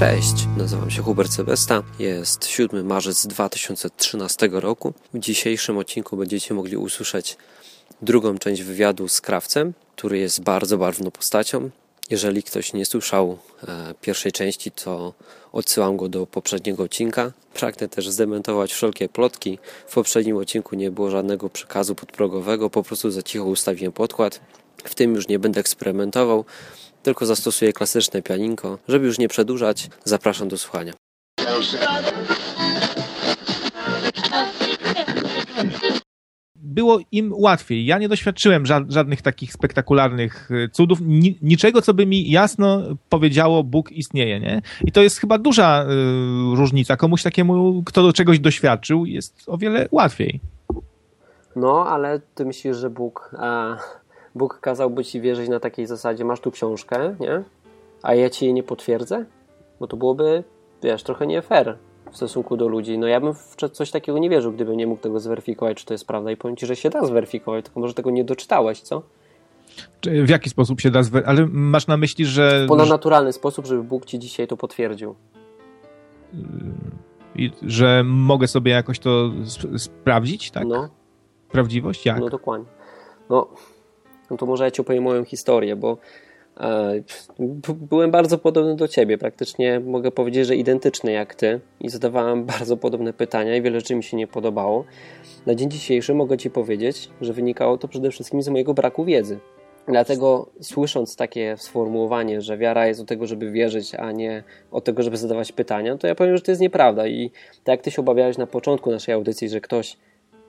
Cześć, nazywam się Hubert Sebesta. Jest 7 marzec 2013 roku. W dzisiejszym odcinku będziecie mogli usłyszeć drugą część wywiadu z krawcem, który jest bardzo barwną postacią. Jeżeli ktoś nie słyszał e, pierwszej części, to odsyłam go do poprzedniego odcinka. Pragnę też zdementować wszelkie plotki. W poprzednim odcinku nie było żadnego przekazu podprogowego, po prostu za cicho ustawiłem podkład. W tym już nie będę eksperymentował tylko zastosuję klasyczne pianinko. Żeby już nie przedłużać, zapraszam do słuchania. było im łatwiej. Ja nie doświadczyłem żadnych takich spektakularnych y, cudów, niczego, co by mi jasno powiedziało, Bóg istnieje, nie? I to jest chyba duża y, różnica. Komuś takiemu, kto do czegoś doświadczył, jest o wiele łatwiej. No, ale ty myślisz, że Bóg a, Bóg kazałby ci wierzyć na takiej zasadzie, masz tu książkę, nie? A ja ci jej nie potwierdzę? Bo to byłoby, wiesz, trochę nie fair w stosunku do ludzi. No ja bym w coś takiego nie wierzył, gdybym nie mógł tego zweryfikować, czy to jest prawda. I powiem ci, że się da zweryfikować, tylko może tego nie doczytałeś, co? W jaki sposób się da zweryfikować? Ale masz na myśli, że... W ponadnaturalny sposób, żeby Bóg ci dzisiaj to potwierdził. I, że mogę sobie jakoś to sprawdzić, tak? No. Prawdziwość? Jak? No dokładnie. No, no to może ja ci opowiem moją historię, bo e, byłem bardzo podobny do ciebie, praktycznie mogę powiedzieć, że identyczny jak ty i zadawałem bardzo podobne pytania i wiele rzeczy mi się nie podobało. Na dzień dzisiejszy mogę ci powiedzieć, że wynikało to przede wszystkim z mojego braku wiedzy. Dlatego słysząc takie sformułowanie, że wiara jest od tego, żeby wierzyć, a nie od tego, żeby zadawać pytania, to ja powiem, że to jest nieprawda. I tak jak ty się obawiałeś na początku naszej audycji, że ktoś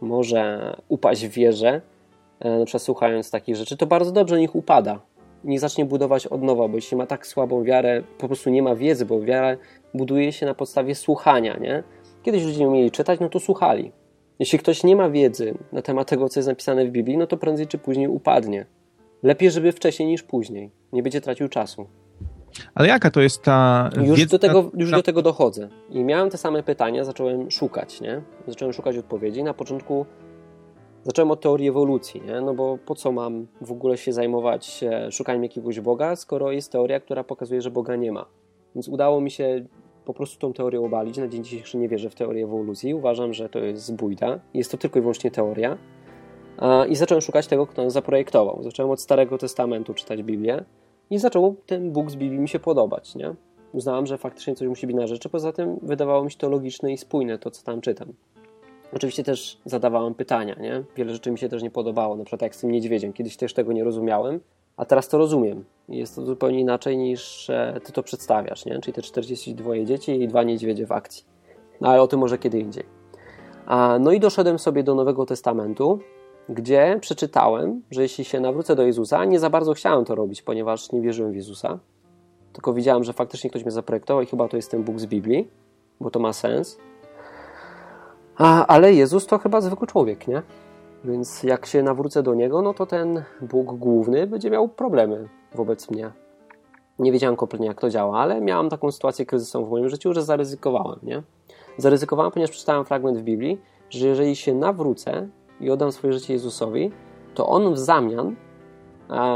może upaść w wierze, na przykład słuchając takich rzeczy, to bardzo dobrze niech upada. Nie zacznie budować od nowa, bo jeśli ma tak słabą wiarę, po prostu nie ma wiedzy, bo wiara buduje się na podstawie słuchania, nie? Kiedyś ludzie nie umieli czytać, no to słuchali. Jeśli ktoś nie ma wiedzy na temat tego, co jest napisane w Biblii, no to prędzej czy później upadnie. Lepiej, żeby wcześniej niż później. Nie będzie tracił czasu. Ale jaka to jest ta. Już, wiedza... do, tego, już do tego dochodzę. I miałem te same pytania, zacząłem szukać, nie? Zacząłem szukać odpowiedzi. Na początku Zacząłem od teorii ewolucji, nie? no bo po co mam w ogóle się zajmować szukaniem jakiegoś Boga, skoro jest teoria, która pokazuje, że Boga nie ma. Więc udało mi się po prostu tą teorię obalić. Na dzień dzisiejszy nie wierzę w teorię ewolucji. Uważam, że to jest bójda. Jest to tylko i wyłącznie teoria. I zacząłem szukać tego, kto ją zaprojektował. Zacząłem od Starego Testamentu czytać Biblię i zaczął ten Bóg z Biblii mi się podobać. Nie? Uznałem, że faktycznie coś musi być na rzeczy. Poza tym wydawało mi się to logiczne i spójne, to co tam czytam. Oczywiście też zadawałem pytania, nie? Wiele rzeczy mi się też nie podobało, na przykład jak z tym niedźwiedziem. Kiedyś też tego nie rozumiałem, a teraz to rozumiem. Jest to zupełnie inaczej niż e, ty to przedstawiasz, nie? Czyli te 42 dzieci i dwa niedźwiedzie w akcji. No ale o tym może kiedy indziej. A, no i doszedłem sobie do Nowego Testamentu, gdzie przeczytałem, że jeśli się nawrócę do Jezusa, nie za bardzo chciałem to robić, ponieważ nie wierzyłem w Jezusa, tylko widziałem, że faktycznie ktoś mnie zaprojektował i chyba to jest ten Bóg z Biblii, bo to ma sens a, ale Jezus to chyba zwykły człowiek, nie? Więc jak się nawrócę do Niego, no to ten Bóg główny będzie miał problemy wobec mnie. Nie wiedziałem kompletnie, jak to działa, ale miałem taką sytuację kryzysową w moim życiu, że zaryzykowałem, nie? Zaryzykowałem, ponieważ przeczytałem fragment w Biblii, że jeżeli się nawrócę i oddam swoje życie Jezusowi, to On w zamian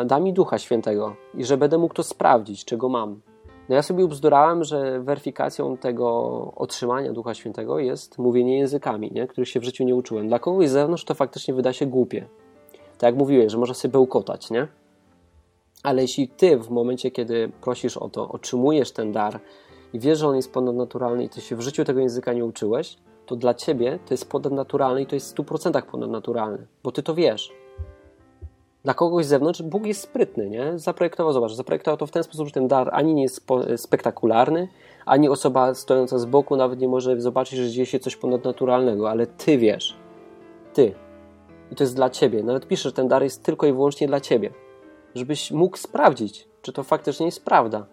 da mi Ducha Świętego i że będę mógł to sprawdzić, czego mam. No ja sobie ubzdurałem, że weryfikacją tego otrzymania Ducha Świętego jest mówienie językami, nie? których się w życiu nie uczyłem. Dla kogoś z zewnątrz to faktycznie wyda się głupie. Tak jak mówiłeś, że można sobie bełkotać, nie? Ale jeśli ty w momencie, kiedy prosisz o to, otrzymujesz ten dar i wiesz, że on jest ponadnaturalny i ty się w życiu tego języka nie uczyłeś, to dla ciebie to jest ponadnaturalny i to jest w 100% ponadnaturalny, bo ty to wiesz dla kogoś z zewnątrz Bóg jest sprytny, nie? Zaprojektował, zobacz, zaprojektował to w ten sposób, że ten dar ani nie jest spektakularny, ani osoba stojąca z boku nawet nie może zobaczyć, że dzieje się coś ponadnaturalnego, ale ty wiesz. Ty. I to jest dla ciebie. Nawet pisze, że ten dar jest tylko i wyłącznie dla ciebie. Żebyś mógł sprawdzić, czy to faktycznie jest prawda.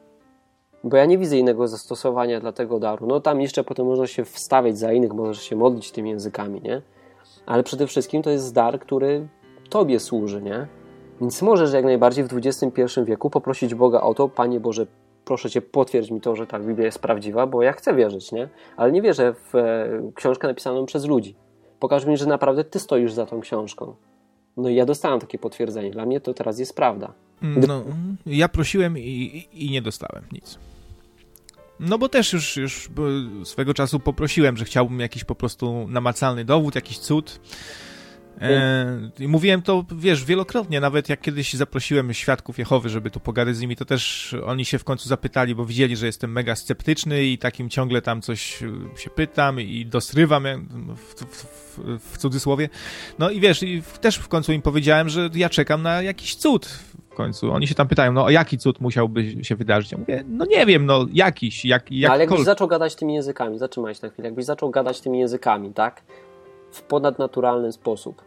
Bo ja nie widzę innego zastosowania dla tego daru. No tam jeszcze potem można się wstawiać za innych, można się modlić tymi językami, nie? Ale przede wszystkim to jest dar, który Tobie służy, nie? Więc możesz jak najbardziej w XXI wieku poprosić Boga o to, Panie Boże, proszę Cię, potwierdź mi to, że ta Biblia jest prawdziwa, bo ja chcę wierzyć, nie? Ale nie wierzę w e, książkę napisaną przez ludzi. Pokaż mi, że naprawdę Ty stoisz za tą książką. No i ja dostałem takie potwierdzenie. Dla mnie to teraz jest prawda. No, ja prosiłem i, i nie dostałem nic. No bo też już, już swego czasu poprosiłem, że chciałbym jakiś po prostu namacalny dowód, jakiś cud. E, mówiłem to, wiesz, wielokrotnie, nawet jak kiedyś zaprosiłem świadków Jehowy, żeby tu pogadać z nimi, to też oni się w końcu zapytali, bo widzieli, że jestem mega sceptyczny i takim ciągle tam coś e, się pytam i dosrywam w, w, w cudzysłowie. No i wiesz, i też w końcu im powiedziałem, że ja czekam na jakiś cud w końcu. Oni się tam pytają, no jaki cud musiałby się wydarzyć? Ja mówię, no nie wiem, no jakiś, jak, jak no, Ale jakbyś zaczął gadać tymi językami, zatrzymaj się na chwilę, jakbyś zaczął gadać tymi językami, tak? W ponadnaturalny sposób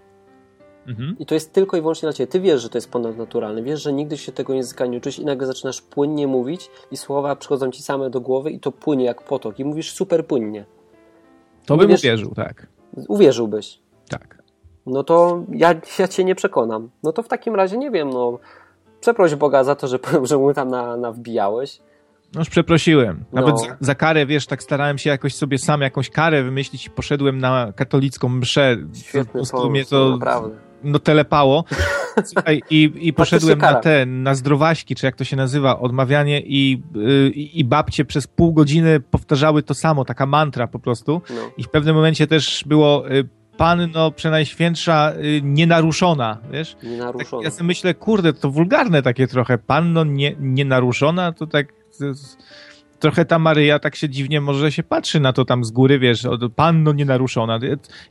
Mhm. I to jest tylko i wyłącznie dla ciebie. Ty wiesz, że to jest ponadnaturalne, wiesz, że nigdy się tego języka nie uczysz i nagle zaczynasz płynnie mówić i słowa przychodzą ci same do głowy i to płynie jak potok i mówisz super płynnie. To bym wiesz, uwierzył, tak. Uwierzyłbyś. Tak. No to ja, ja cię nie przekonam. No to w takim razie nie wiem, no przeproś Boga za to, że, że mu tam na, nawbijałeś. No już przeprosiłem. Nawet no. za, karę, wiesz, tak starałem się jakoś sobie sam jakąś karę wymyślić i poszedłem na katolicką mszę. Świetny pomysł, mnie to naprawdę no telepało. Słuchaj, i, i poszedłem na te, na zdrowaśki, czy jak to się nazywa, odmawianie i, y, i, i babcie przez pół godziny powtarzały to samo, taka mantra po prostu. No. I w pewnym momencie też było y, panno przenajświętsza y, nienaruszona, wiesz? Nienaruszona. Tak, ja sobie myślę, kurde, to wulgarne takie trochę, panno nie, nienaruszona, to tak... Trochę ta Maryja tak się dziwnie może się patrzy na to tam z góry, wiesz, od panno nienaruszona.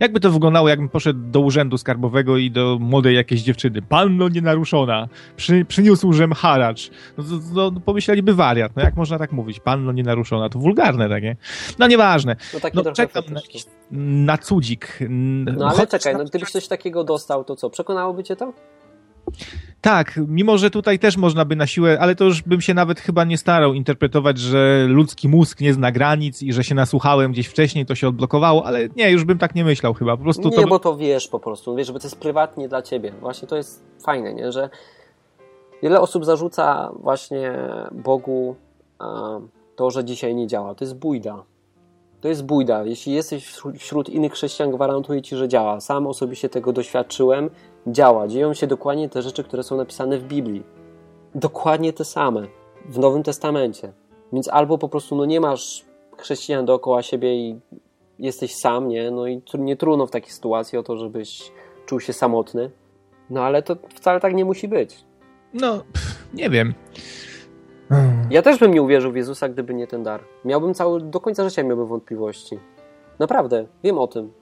Jakby to wyglądało, jakbym poszedł do urzędu skarbowego i do młodej jakiejś dziewczyny. Panno nienaruszona. Przy, przyniósłżem haracz. No, to, pomyśleliby wariat. No jak można tak mówić? Panno nienaruszona. To wulgarne takie. No nieważne. No, no czekam na, na cudzik. No ale czekaj, no gdybyś coś takiego dostał, to co? Przekonałoby cię to? Tak, mimo że tutaj też można by na siłę, ale to już bym się nawet chyba nie starał interpretować, że ludzki mózg nie zna granic i że się nasłuchałem gdzieś wcześniej, to się odblokowało, ale nie, już bym tak nie myślał chyba. Po prostu nie, to... bo to wiesz po prostu, wiesz, że to jest prywatnie dla ciebie. Właśnie to jest fajne, nie? że wiele osób zarzuca właśnie Bogu to, że dzisiaj nie działa. To jest bójda. To jest bójda. Jeśli jesteś wśród innych chrześcijan, gwarantuję ci, że działa. Sam osobiście tego doświadczyłem. Działa. Dzieją się dokładnie te rzeczy, które są napisane w Biblii. Dokładnie te same. W Nowym Testamencie. Więc albo po prostu no nie masz chrześcijan dookoła siebie i jesteś sam, nie? No i nie trudno w takiej sytuacji o to, żebyś czuł się samotny. No ale to wcale tak nie musi być. No, pff, nie wiem. Ja też bym nie uwierzył w Jezusa, gdyby nie ten dar. Miałbym cały, do końca życia miałbym wątpliwości. Naprawdę, wiem o tym.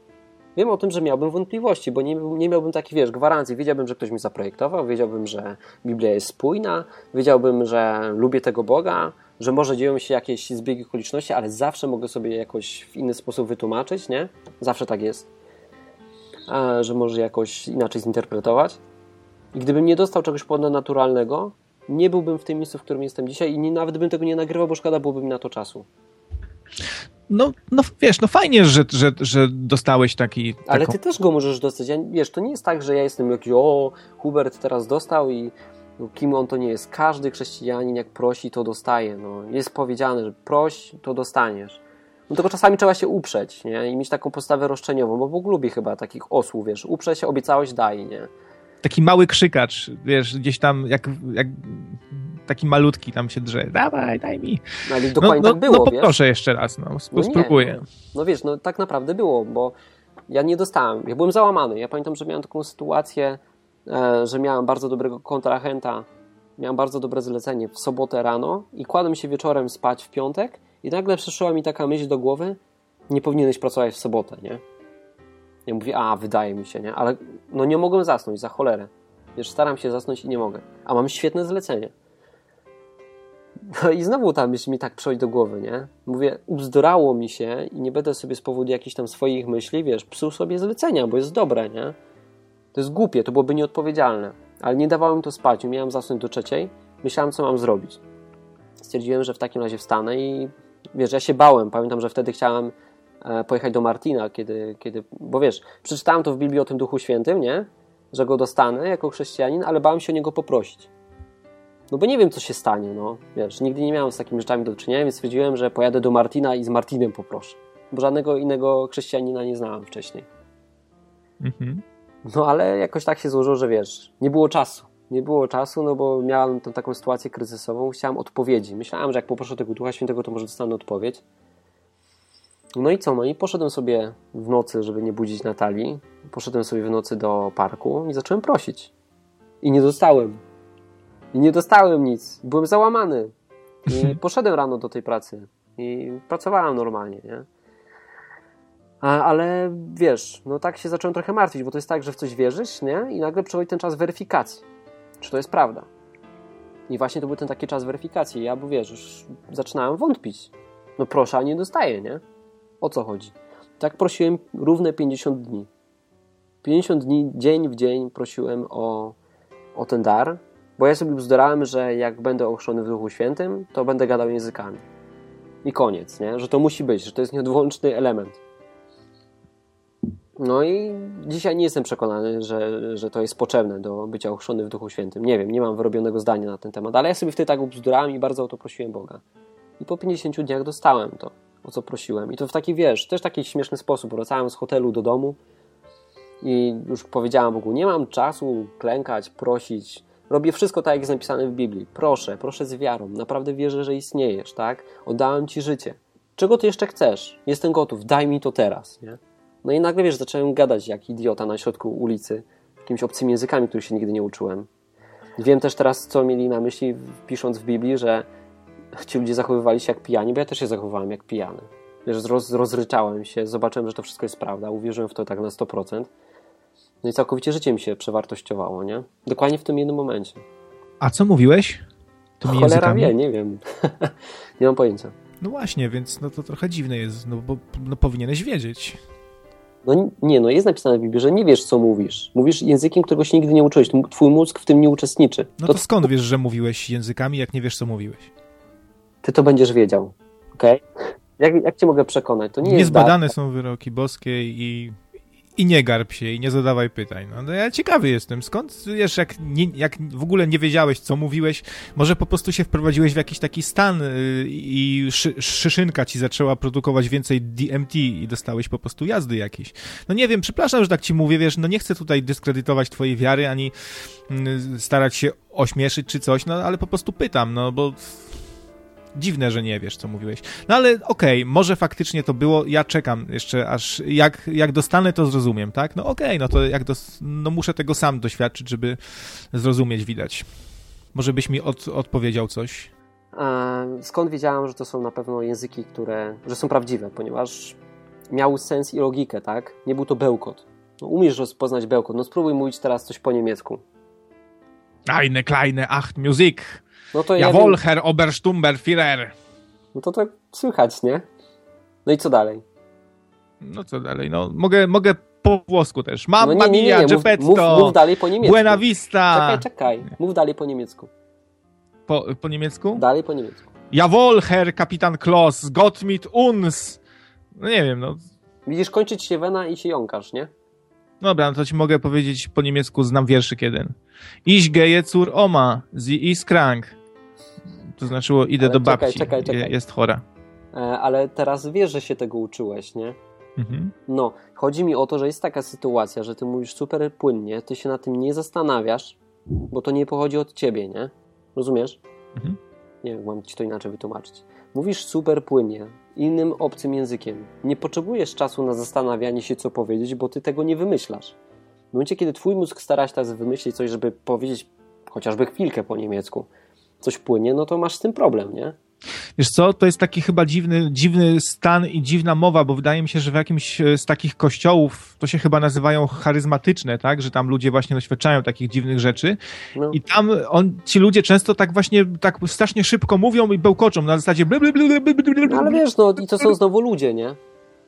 Wiem o tym, że miałbym wątpliwości, bo nie, nie miałbym takich, wiesz, gwarancji. Wiedziałbym, że ktoś mi zaprojektował, wiedziałbym, że Biblia jest spójna, wiedziałbym, że lubię tego Boga, że może dzieją się jakieś zbiegi okoliczności, ale zawsze mogę sobie jakoś w inny sposób wytłumaczyć, nie? Zawsze tak jest. A, że może jakoś inaczej zinterpretować. I gdybym nie dostał czegoś ponadnaturalnego, nie byłbym w tym miejscu, w którym jestem dzisiaj i nie, nawet bym tego nie nagrywał, bo szkoda byłoby mi na to czasu. No, no wiesz, no fajnie, że, że, że dostałeś taki... Ale taką... ty też go możesz dostać. Ja, wiesz, to nie jest tak, że ja jestem jakiś, o, Hubert teraz dostał i no, kim on to nie jest. Każdy chrześcijanin jak prosi, to dostaje. No, jest powiedziane, że proś, to dostaniesz. No tylko czasami trzeba się uprzeć, nie? I mieć taką postawę roszczeniową, bo Bóg lubi chyba takich osłów, wiesz. Uprzeć się, obiecałeś, daj, nie? taki mały krzykacz, wiesz, gdzieś tam jak, jak taki malutki tam się drze. Dawaj, daj mi. No, ale dokładnie no, tak było, No poproszę wiesz? jeszcze raz, no, no spróbuję. No, no wiesz, no tak naprawdę było, bo ja nie dostałem. Ja byłem załamany. Ja pamiętam, że miałem taką sytuację, e, że miałem bardzo dobrego kontrahenta, miałem bardzo dobre zlecenie w sobotę rano i kładłem się wieczorem spać w piątek i nagle przyszła mi taka myśl do głowy, nie powinieneś pracować w sobotę, nie? Ja mówię, a wydaje mi się, nie? Ale no nie mogłem zasnąć, za cholerę. Wiesz, staram się zasnąć i nie mogę. A mam świetne zlecenie. No i znowu tam mi tak przychodzi do głowy, nie? Mówię, ubzdorało mi się i nie będę sobie z powodu jakichś tam swoich myśli, wiesz, psuł sobie zlecenia, bo jest dobre, nie? To jest głupie, to byłoby nieodpowiedzialne. Ale nie dawało mi to spać, miałem zasnąć do trzeciej. Myślałem, co mam zrobić. Stwierdziłem, że w takim razie wstanę i wiesz, ja się bałem. Pamiętam, że wtedy chciałem E, pojechać do Martina, kiedy, kiedy, bo wiesz, przeczytałem to w Biblii o tym Duchu Świętym, nie? Że go dostanę jako chrześcijanin, ale bałem się o niego poprosić. No bo nie wiem, co się stanie, no. Wiesz, nigdy nie miałem z takimi rzeczami do czynienia, więc stwierdziłem, że pojadę do Martina i z Martinem poproszę. Bo żadnego innego chrześcijanina nie znałem wcześniej. Mhm. No ale jakoś tak się złożyło, że wiesz, nie było czasu. Nie było czasu, no bo miałem tą taką sytuację kryzysową, chciałem odpowiedzi. Myślałem, że jak poproszę tego Ducha Świętego, to może dostanę odpowiedź. No i co? No i poszedłem sobie w nocy, żeby nie budzić Natalii. Poszedłem sobie w nocy do parku i zacząłem prosić. I nie dostałem. I nie dostałem nic. Byłem załamany. I poszedłem rano do tej pracy. I pracowałem normalnie, nie? Ale wiesz, no tak się zacząłem trochę martwić, bo to jest tak, że w coś wierzysz, nie? I nagle przychodzi ten czas weryfikacji. Czy to jest prawda? I właśnie to był ten taki czas weryfikacji. Ja, bo wiesz, już zaczynałem wątpić. No proszę, a nie dostaję, nie? O co chodzi? Tak prosiłem równe 50 dni. 50 dni, dzień w dzień prosiłem o, o ten dar, bo ja sobie bzdurałem, że jak będę ochrzczony w Duchu Świętym, to będę gadał językami. I koniec, nie? Że to musi być, że to jest nieodłączny element. No i dzisiaj nie jestem przekonany, że, że to jest potrzebne do bycia ochrzczony w Duchu Świętym. Nie wiem, nie mam wyrobionego zdania na ten temat, ale ja sobie wtedy tak bzdurałem i bardzo o to prosiłem Boga. I po 50 dniach dostałem to, o co prosiłem. I to w taki, wiesz, też taki śmieszny sposób. Wracałem z hotelu do domu i już powiedziałem Bogu, nie mam czasu klękać, prosić. Robię wszystko tak, jak jest napisane w Biblii. Proszę, proszę z wiarą. Naprawdę wierzę, że istniejesz, tak? Oddałem Ci życie. Czego Ty jeszcze chcesz? Jestem gotów, daj mi to teraz, nie? No i nagle, wiesz, zacząłem gadać jak idiota na środku ulicy, jakimiś obcymi językami, których się nigdy nie uczyłem. Wiem też teraz, co mieli na myśli, pisząc w Biblii, że ci ludzie zachowywali się jak pijani, bo ja też się zachowywałem jak pijany. Wiesz, roz, rozryczałem się, zobaczyłem, że to wszystko jest prawda, uwierzyłem w to tak na 100%. No i całkowicie życie mi się przewartościowało, nie? Dokładnie w tym jednym momencie. A co mówiłeś? Tymi Cholera językami? wie, nie wiem. nie mam pojęcia. No właśnie, więc no to trochę dziwne jest, no bo no powinieneś wiedzieć. No nie, no jest napisane w Biblii, że nie wiesz, co mówisz. Mówisz językiem, którego się nigdy nie uczyłeś. Twój mózg w tym nie uczestniczy. No to, to skąd wiesz, że mówiłeś językami, jak nie wiesz, co mówiłeś? Ty to będziesz wiedział, okej? Okay? Jak, jak cię mogę przekonać? To nie Niezbadane są wyroki boskie i i nie garb się i nie zadawaj pytań. No, no ja ciekawy jestem, skąd wiesz, jak, nie, jak w ogóle nie wiedziałeś, co mówiłeś, może po prostu się wprowadziłeś w jakiś taki stan yy, i szy, szyszynka ci zaczęła produkować więcej DMT i dostałeś po prostu jazdy jakieś. No nie wiem, przepraszam, że tak ci mówię, wiesz, no nie chcę tutaj dyskredytować twojej wiary, ani yy, starać się ośmieszyć czy coś, no ale po prostu pytam, no bo dziwne, że nie wiesz, co mówiłeś. No ale okej, okay, może faktycznie to było, ja czekam jeszcze, aż jak, jak dostanę, to zrozumiem, tak? No okej, okay, no to jak dos, no muszę tego sam doświadczyć, żeby zrozumieć, widać. Może byś mi od, odpowiedział coś? skąd wiedziałem, że to są na pewno języki, które, że są prawdziwe, ponieważ miały sens i logikę, tak? Nie był to bełkot. No, umiesz rozpoznać bełkot, no spróbuj mówić teraz coś po niemiecku. Eine kleine Acht Musik. No to Jawohl, Herr Oberstumberführer. No to tak słychać, nie? No i co dalej? No co dalej? No mogę, mogę po włosku też. Mamma no nie, nie, nie, nie. Geppetto, mów, mów, mów dalej po niemiecku. Buena Vista. Czekaj, czekaj. Mów dalej po niemiecku. Po, po niemiecku? Dalej po niemiecku. Jawohl, Herr Kapitan Kloss, Gott mit uns. No nie wiem, no. Widzisz, kończyć się wena i się jąkasz, nie? Dobra, no to ci mogę powiedzieć po niemiecku, znam wierszyk jeden. Ich gehe zur Oma, sie ist krank. To znaczyło, idę ale do czekaj, babci, czekaj, czekaj. jest chora. E, ale teraz wiesz, że się tego uczyłeś, nie? Mhm. No, chodzi mi o to, że jest taka sytuacja, że ty mówisz super płynnie, ty się na tym nie zastanawiasz, bo to nie pochodzi od ciebie, nie? Rozumiesz? Mhm. Nie wiem, mam ci to inaczej wytłumaczyć. Mówisz super płynnie, innym obcym językiem. Nie potrzebujesz czasu na zastanawianie się, co powiedzieć, bo ty tego nie wymyślasz. W momencie, kiedy twój mózg stara się teraz wymyślić coś, żeby powiedzieć chociażby chwilkę po niemiecku, coś płynie, no to masz z tym problem, nie? Wiesz co, to jest taki chyba dziwny, dziwny stan i dziwna mowa, bo wydaje mi się, że w jakimś e, z takich kościołów to się chyba nazywają charyzmatyczne, tak? Że tam ludzie właśnie doświadczają takich dziwnych rzeczy. No. I tam on, ci ludzie często tak właśnie tak strasznie szybko mówią i bełkoczą na zasadzie bla, bla, bla, bla, bla, no, Ale wiesz, no i to są znowu ludzie, nie?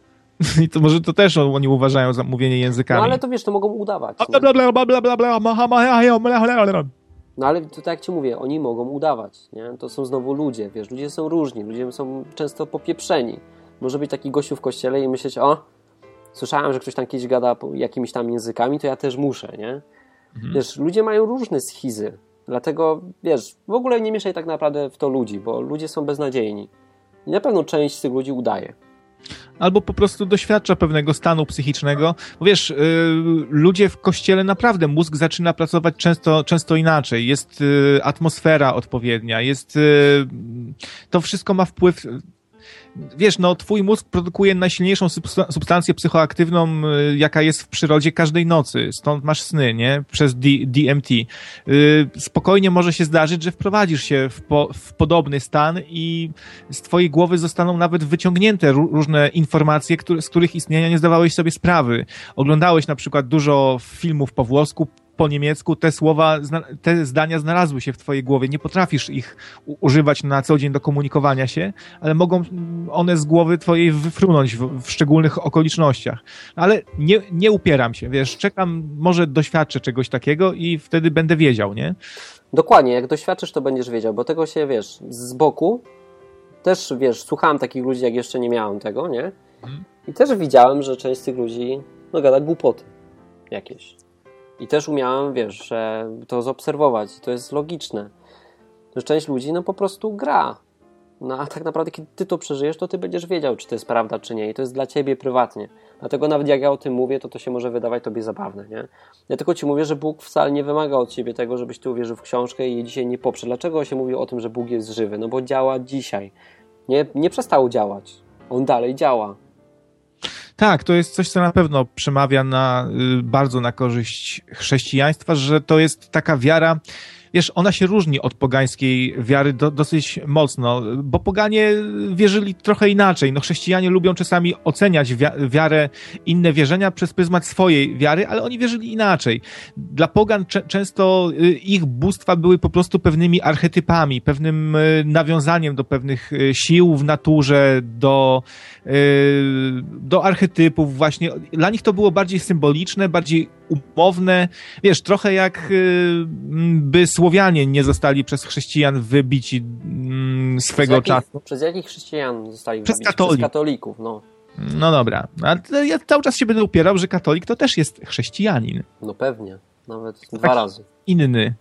I to może to też oni uważają za mówienie językami. No ale to wiesz, to mogą udawać. No ale to tak jak ci mówię, oni mogą udawać, nie? To są znowu ludzie, wiesz, ludzie są różni, ludzie są często popieprzeni. Może być taki gościu w kościele i myśleć, o, słyszałem, że ktoś tam kiedyś gada jakimiś tam językami, to ja też muszę, nie? Mhm. Wiesz, ludzie mają różne schizy, dlatego, wiesz, w ogóle nie mieszaj tak naprawdę w to ludzi, bo ludzie są beznadziejni. I na pewno część z tych ludzi udaje. Albo po prostu doświadcza pewnego stanu psychicznego. Bo wiesz, y, ludzie w kościele naprawdę mózg zaczyna pracować często, często inaczej. Jest y, atmosfera odpowiednia, jest y, to wszystko ma wpływ wiesz, no twój mózg produkuje najsilniejszą substancję psychoaktywną, y, jaka jest w przyrodzie każdej nocy. Stąd masz sny, nie? Przez D DMT. Y, spokojnie może się zdarzyć, że wprowadzisz się w, po w podobny stan i z twojej głowy zostaną nawet wyciągnięte różne informacje, które, z których istnienia nie zdawałeś sobie sprawy. Oglądałeś na przykład dużo filmów po włosku, po niemiecku te słowa, te zdania znalazły się w twojej głowie. Nie potrafisz ich używać na co dzień do komunikowania się, ale mogą one z głowy twojej wyfrunąć w, w szczególnych okolicznościach. Ale nie, nie upieram się, wiesz, czekam, może doświadczę czegoś takiego i wtedy będę wiedział, nie? Dokładnie, jak doświadczysz, to będziesz wiedział, bo tego się, wiesz, z boku też, wiesz, słuchałem takich ludzi, jak jeszcze nie miałem tego, nie? Mhm. I też widziałem, że część z tych ludzi, no gada głupoty jakieś. I też umiałem, wiesz, to zobserwować. I to jest logiczne. Że część ludzi no po prostu gra. No a tak naprawdę, kiedy ty to przeżyjesz, to ty będziesz wiedział, czy to jest prawda, czy nie. I to jest dla ciebie prywatnie. Dlatego nawet jak ja o tym mówię, to to się może wydawać tobie zabawne, nie? Ja tylko ci mówię, że Bóg wcale nie wymaga od ciebie tego, żebyś ty uwierzył w książkę i jej dzisiaj nie poprze. Dlaczego się mówi o tym, że Bóg jest żywy? No bo działa dzisiaj. Nie, nie przestał działać. On dalej działa. Tak, to jest coś, co na pewno przemawia na, y, bardzo na korzyść chrześcijaństwa, że to jest taka wiara, wiesz, ona się różni od pogańskiej wiary do, dosyć mocno, bo poganie wierzyli trochę inaczej. No chrześcijanie lubią czasami oceniać wiarę, inne wierzenia przez pryzmat swojej wiary, ale oni wierzyli inaczej. Dla pogan często y, ich bóstwa były po prostu pewnymi archetypami, pewnym y, nawiązaniem do pewnych y, sił w naturze, do, do archetypów właśnie. Dla nich to było bardziej symboliczne, bardziej umowne. Wiesz, trochę jak by Słowianie nie zostali przez chrześcijan wybici mm, swego jakich, czasu. Przez jakich chrześcijan zostali przez wybici? Przez katolików, no. No dobra, ale ja cały czas się będę upierał, że katolik to też jest chrześcijanin. No pewnie, nawet tak dwa razy. Inny.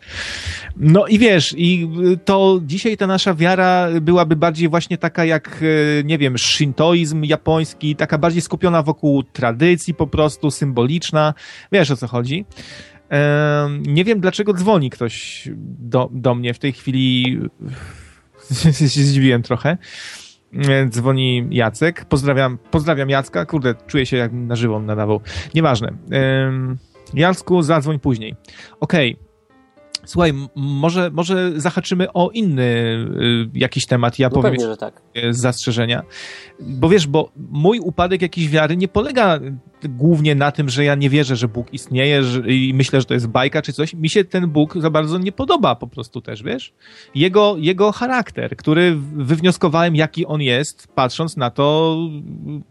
No i wiesz, i to dzisiaj ta nasza wiara byłaby bardziej właśnie taka jak, e, nie wiem, shintoizm japoński, taka bardziej skupiona wokół tradycji po prostu, symboliczna. Wiesz o co chodzi. Nie wiem, dlaczego dzwoni ktoś do, do mnie w tej chwili. zdziwiłem trochę. Dzwoni Jacek. Pozdrawiam, pozdrawiam Jacka. Kurde, czuję się jak na żywo nadawał. Nieważne. Jacku, zadzwoń później. Okej. Okay. Słuchaj, może, może zahaczymy o inny y, jakiś temat. Ja no powiem pewnie, tak. zastrzeżenia. Bo wiesz, bo mój upadek jakiejś wiary nie polega głównie na tym, że ja nie wierzę, że Bóg istnieje że, i myślę, że to jest bajka czy coś. Mi się ten Bóg za bardzo nie podoba po prostu też, wiesz? Jego, jego charakter, który wywnioskowałem, jaki on jest, patrząc na to,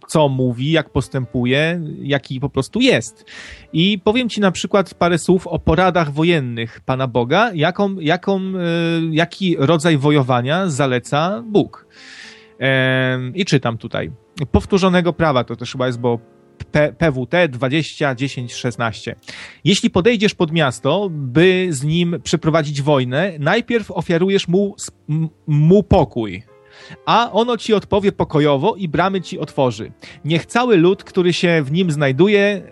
co mówi, jak postępuje, jaki po prostu jest. I powiem ci na przykład parę słów o poradach wojennych Pana Boga, jaką, jaką, e, jaki rodzaj wojowania zaleca Bóg. I czytam tutaj. Powtórzonego prawa to też chyba jest, bo P PWT 20 10 16. Jeśli podejdziesz pod miasto, by z nim przeprowadzić wojnę, najpierw ofiarujesz mu, mu pokój a ono ci odpowie pokojowo i bramy ci otworzy. Niech cały lud, który się w nim znajduje, e,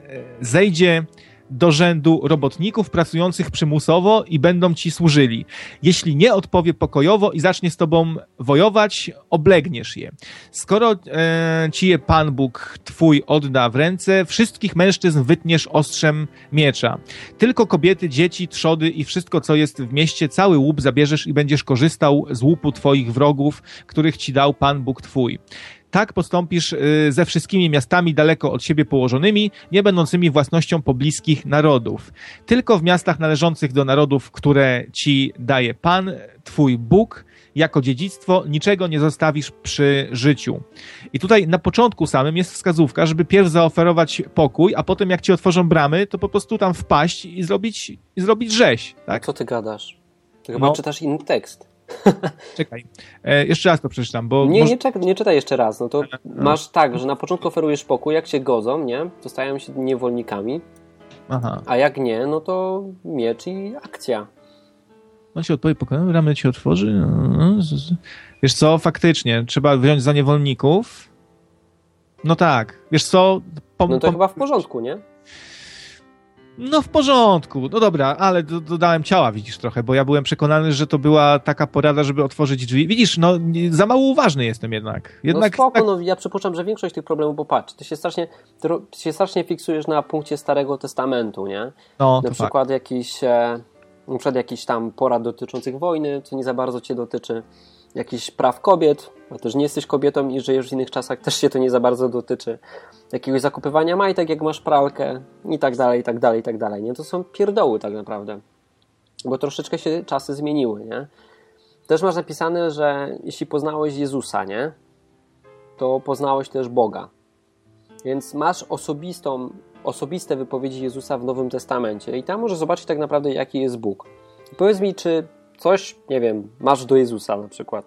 zejdzie do rzędu robotników pracujących przymusowo i będą ci służyli. Jeśli nie odpowie pokojowo i zacznie z tobą wojować, oblegniesz je. Skoro e, ci je Pan Bóg twój odda w ręce, wszystkich mężczyzn wytniesz ostrzem miecza. Tylko kobiety, dzieci, trzody i wszystko, co jest w mieście, cały łup zabierzesz i będziesz korzystał z łupu twoich wrogów, których ci dał Pan Bóg twój. Tak postąpisz y, ze wszystkimi miastami daleko od siebie położonymi, nie będącymi własnością pobliskich narodów. Tylko w miastach należących do narodów, które ci daje Pan, Twój Bóg, jako dziedzictwo, niczego nie zostawisz przy życiu. I tutaj na początku samym jest wskazówka, żeby pierw zaoferować pokój, a potem jak ci otworzą bramy, to po prostu tam wpaść i zrobić, i zrobić rzeź. Tak? Co ty gadasz? Ty chyba no. czytasz inny tekst. Czekaj, e, jeszcze raz to przeczytam, bo... Nie, może... nie, czek, nie czytaj jeszcze raz, no to no. masz tak, że na początku oferujesz pokój, jak się godzą, nie? To stają się niewolnikami, Aha. a jak nie, no to miecz i akcja. On się odpowie pokoju, ramy ci otworzy. No, no, Wiesz co, faktycznie, trzeba wziąć za niewolników, No tak. Wiesz co? no to chyba w porządku, nie? No w porządku, no dobra, ale dodałem ciała, widzisz trochę, bo ja byłem przekonany, że to była taka porada, żeby otworzyć drzwi. Widzisz, no za mało uważny jestem jednak. jednak no spoko, tak... no ja przypuszczam, że większość tych problemów, bo patrz, ty się strasznie, ty się strasznie fiksujesz na punkcie Starego Testamentu, nie? No, na przykład fakt. jakiś, e, przykład jakiś tam porad dotyczących wojny, co nie za bardzo cię dotyczy, jakichś praw kobiet, a też nie jesteś kobietą i żyjesz w innych czasach, też się to nie za bardzo dotyczy. Jakiegoś zakupywania majtek, jak masz pralkę i tak dalej, i tak dalej, i tak dalej. Nie? To są pierdoły tak naprawdę. Bo troszeczkę się czasy zmieniły, nie? Też masz napisane, że jeśli poznałeś Jezusa, nie? To poznałeś też Boga. Więc masz osobistą, osobiste wypowiedzi Jezusa w Nowym Testamencie i tam możesz zobaczyć tak naprawdę, jaki jest Bóg. Powiedz mi, czy coś, nie wiem, masz do Jezusa na przykład.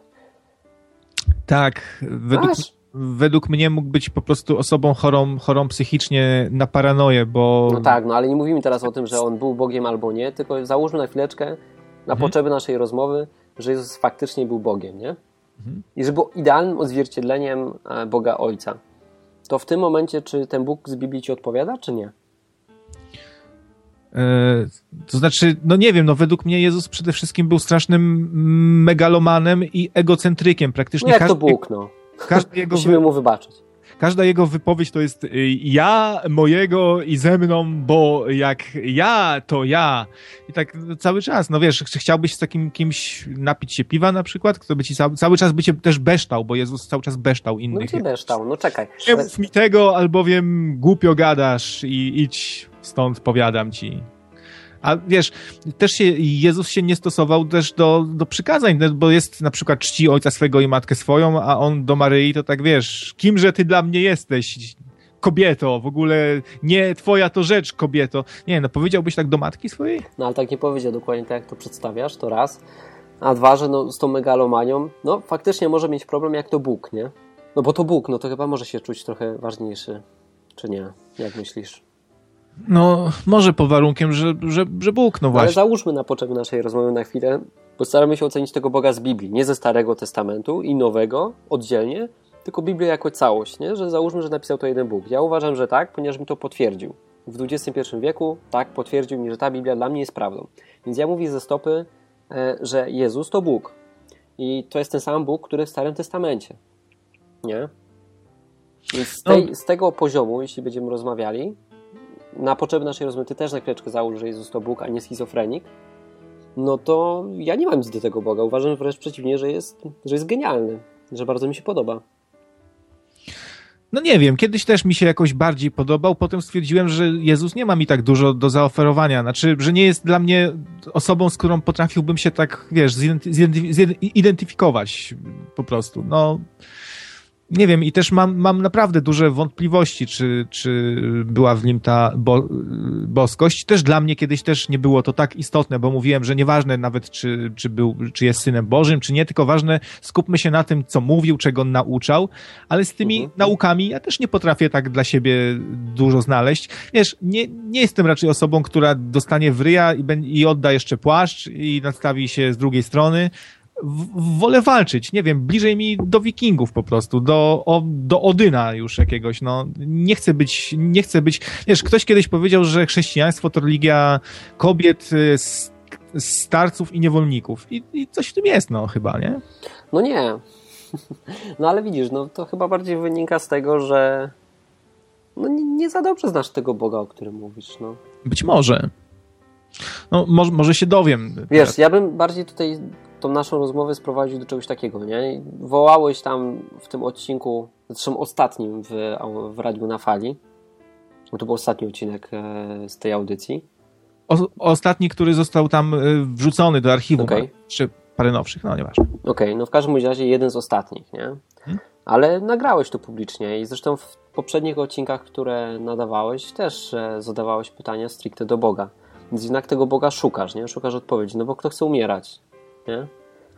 Tak, według, według mnie mógł być po prostu osobą chorą, chorą psychicznie na paranoję, bo... No tak, no ale nie mówimy teraz o tym, że on był Bogiem albo nie, tylko załóżmy na chwileczkę, na mhm. potrzeby naszej rozmowy, że Jezus faktycznie był Bogiem, nie? Mhm. I że był idealnym odzwierciedleniem e, Boga Ojca. To w tym momencie, czy ten Bóg z Biblii ci odpowiada, czy nie? E, to znaczy, no nie wiem, no według mnie Jezus przede wszystkim był strasznym megalomanem i egocentrykiem. Praktycznie no jak każdy, to Bóg, no. Każdy jego Musimy mu wybaczyć. Każda jego wypowiedź to jest y, ja, mojego i ze mną, bo jak ja, to ja. I tak cały czas, no wiesz, czy chciałbyś z takim kimś napić się piwa na przykład, kto by ci cały, cały czas by cię też beształ, bo Jezus cały czas beształ innych. No cię beształ, no czekaj. Nie mów mi tego, albowiem głupio gadasz i idź stąd powiadam ci. A wiesz, też się, Jezus się nie stosował też do, do przykazań, bo jest na przykład czci ojca swego i matkę swoją, a on do Maryi to tak wiesz, kimże ty dla mnie jesteś? Kobieto, w ogóle nie twoja to rzecz, kobieto. Nie, no powiedziałbyś tak do matki swojej? No ale tak nie powiedział dokładnie tak, jak to przedstawiasz, to raz. A dwa, że no, z tą megalomanią, no faktycznie może mieć problem jak to Bóg, nie? No bo to Bóg, no to chyba może się czuć trochę ważniejszy, czy nie? Jak myślisz? No, może pod warunkiem, że, że, że Bóg, no właśnie. Ale załóżmy na potrzeby naszej rozmowy na chwilę, postaramy się ocenić tego Boga z Biblii, nie ze Starego Testamentu i Nowego, oddzielnie, tylko Biblię jako całość, nie? że załóżmy, że napisał to jeden Bóg. Ja uważam, że tak, ponieważ mi to potwierdził. W XXI wieku tak potwierdził mi, że ta Biblia dla mnie jest prawdą. Więc ja mówię ze stopy, e, że Jezus to Bóg. I to jest ten sam Bóg, który w Starym Testamencie. Nie? Więc z, tej, no. z tego poziomu, jeśli będziemy rozmawiali, na potrzeby naszej rozmowy ty też na chwileczkę załóż, że Jezus to Bóg, a nie schizofrenik, no to ja nie mam nic do tego Boga. Uważam wręcz przeciwnie, że jest, że jest genialny, że bardzo mi się podoba. No nie wiem, kiedyś też mi się jakoś bardziej podobał, potem stwierdziłem, że Jezus nie ma mi tak dużo do zaoferowania, znaczy, że nie jest dla mnie osobą, z którą potrafiłbym się tak, wiesz, zidentyfikować po prostu. No, nie wiem, i też mam, mam naprawdę duże wątpliwości, czy, czy była w nim ta bo, boskość. Też dla mnie kiedyś też nie było to tak istotne, bo mówiłem, że nieważne nawet, czy, czy, był, czy jest synem Bożym, czy nie, tylko ważne, skupmy się na tym, co mówił, czego nauczał, ale z tymi mhm. naukami ja też nie potrafię tak dla siebie dużo znaleźć. Wiesz, nie, nie jestem raczej osobą, która dostanie w ryja i, i odda jeszcze płaszcz i nastawi się z drugiej strony wolę walczyć, nie wiem, bliżej mi do wikingów po prostu, do, o, do Odyna już jakiegoś, no, nie chcę być, nie chcę być, wiesz, ktoś kiedyś powiedział, że chrześcijaństwo to religia kobiet, y, starców i niewolników i, i coś w tym jest, no, chyba, nie? No nie, no ale widzisz, no to chyba bardziej wynika z tego, że no nie, nie za dobrze znasz tego Boga, o którym mówisz, no. Być może. No, może, może się dowiem. Wiesz, ja bym bardziej tutaj tą naszą rozmowę sprowadził do czegoś takiego, nie? Wołałeś tam w tym odcinku, zresztą ostatnim w, w Radiu na Fali, bo to był ostatni odcinek e, z tej audycji. O, ostatni, który został tam e, wrzucony do archiwum, okay. czy parę nowszych, no nieważne. Okej, okay, no w każdym razie jeden z ostatnich, nie? Hmm? Ale nagrałeś to publicznie i zresztą w poprzednich odcinkach, które nadawałeś, też e, zadawałeś pytania stricte do Boga. Więc jednak tego Boga szukasz, nie? Szukasz odpowiedzi, no bo kto chce umierać? Nie?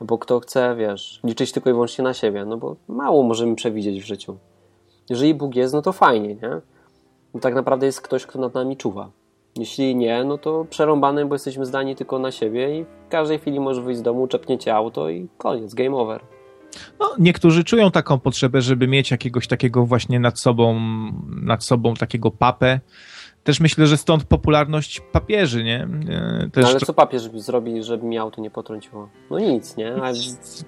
Bo kto chce, wiesz, liczyć tylko i wyłącznie na siebie, no bo mało możemy przewidzieć w życiu. Jeżeli Bóg jest, no to fajnie, nie? No tak naprawdę jest ktoś, kto nad nami czuwa. Jeśli nie, no to przerąbane, bo jesteśmy zdani tylko na siebie i w każdej chwili może wyjść z domu, czepniecie auto i koniec, game over. No, niektórzy czują taką potrzebę, żeby mieć jakiegoś takiego właśnie nad sobą, nad sobą takiego papę. Też myślę, że stąd popularność papieży, nie? Też no ale co papież zrobi, żeby miał to nie potrąciło? No nic, nie? Ale...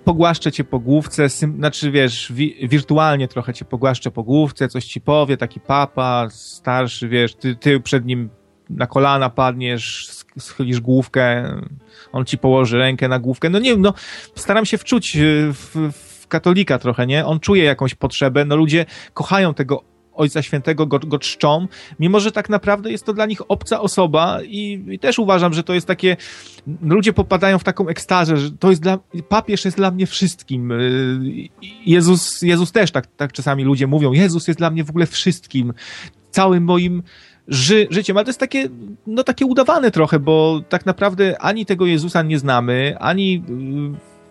Pogłaszczę cię po główce, znaczy wiesz, wi wirtualnie trochę cię pogłaszczę po główce, coś ci powie, taki papa, starszy, wiesz, ty, ty przed nim na kolana padniesz, schylisz główkę, on ci położy rękę na główkę. No nie wiem, no staram się wczuć w, w katolika trochę, nie? On czuje jakąś potrzebę, no ludzie kochają tego Ojca Świętego go, go czczą, mimo że tak naprawdę jest to dla nich obca osoba i, i, też uważam, że to jest takie, ludzie popadają w taką ekstazę, że to jest dla, papież jest dla mnie wszystkim. Y, Jezus, Jezus też tak, tak czasami ludzie mówią, Jezus jest dla mnie w ogóle wszystkim, całym moim ży, życiem, ale to jest takie, no takie udawane trochę, bo tak naprawdę ani tego Jezusa nie znamy, ani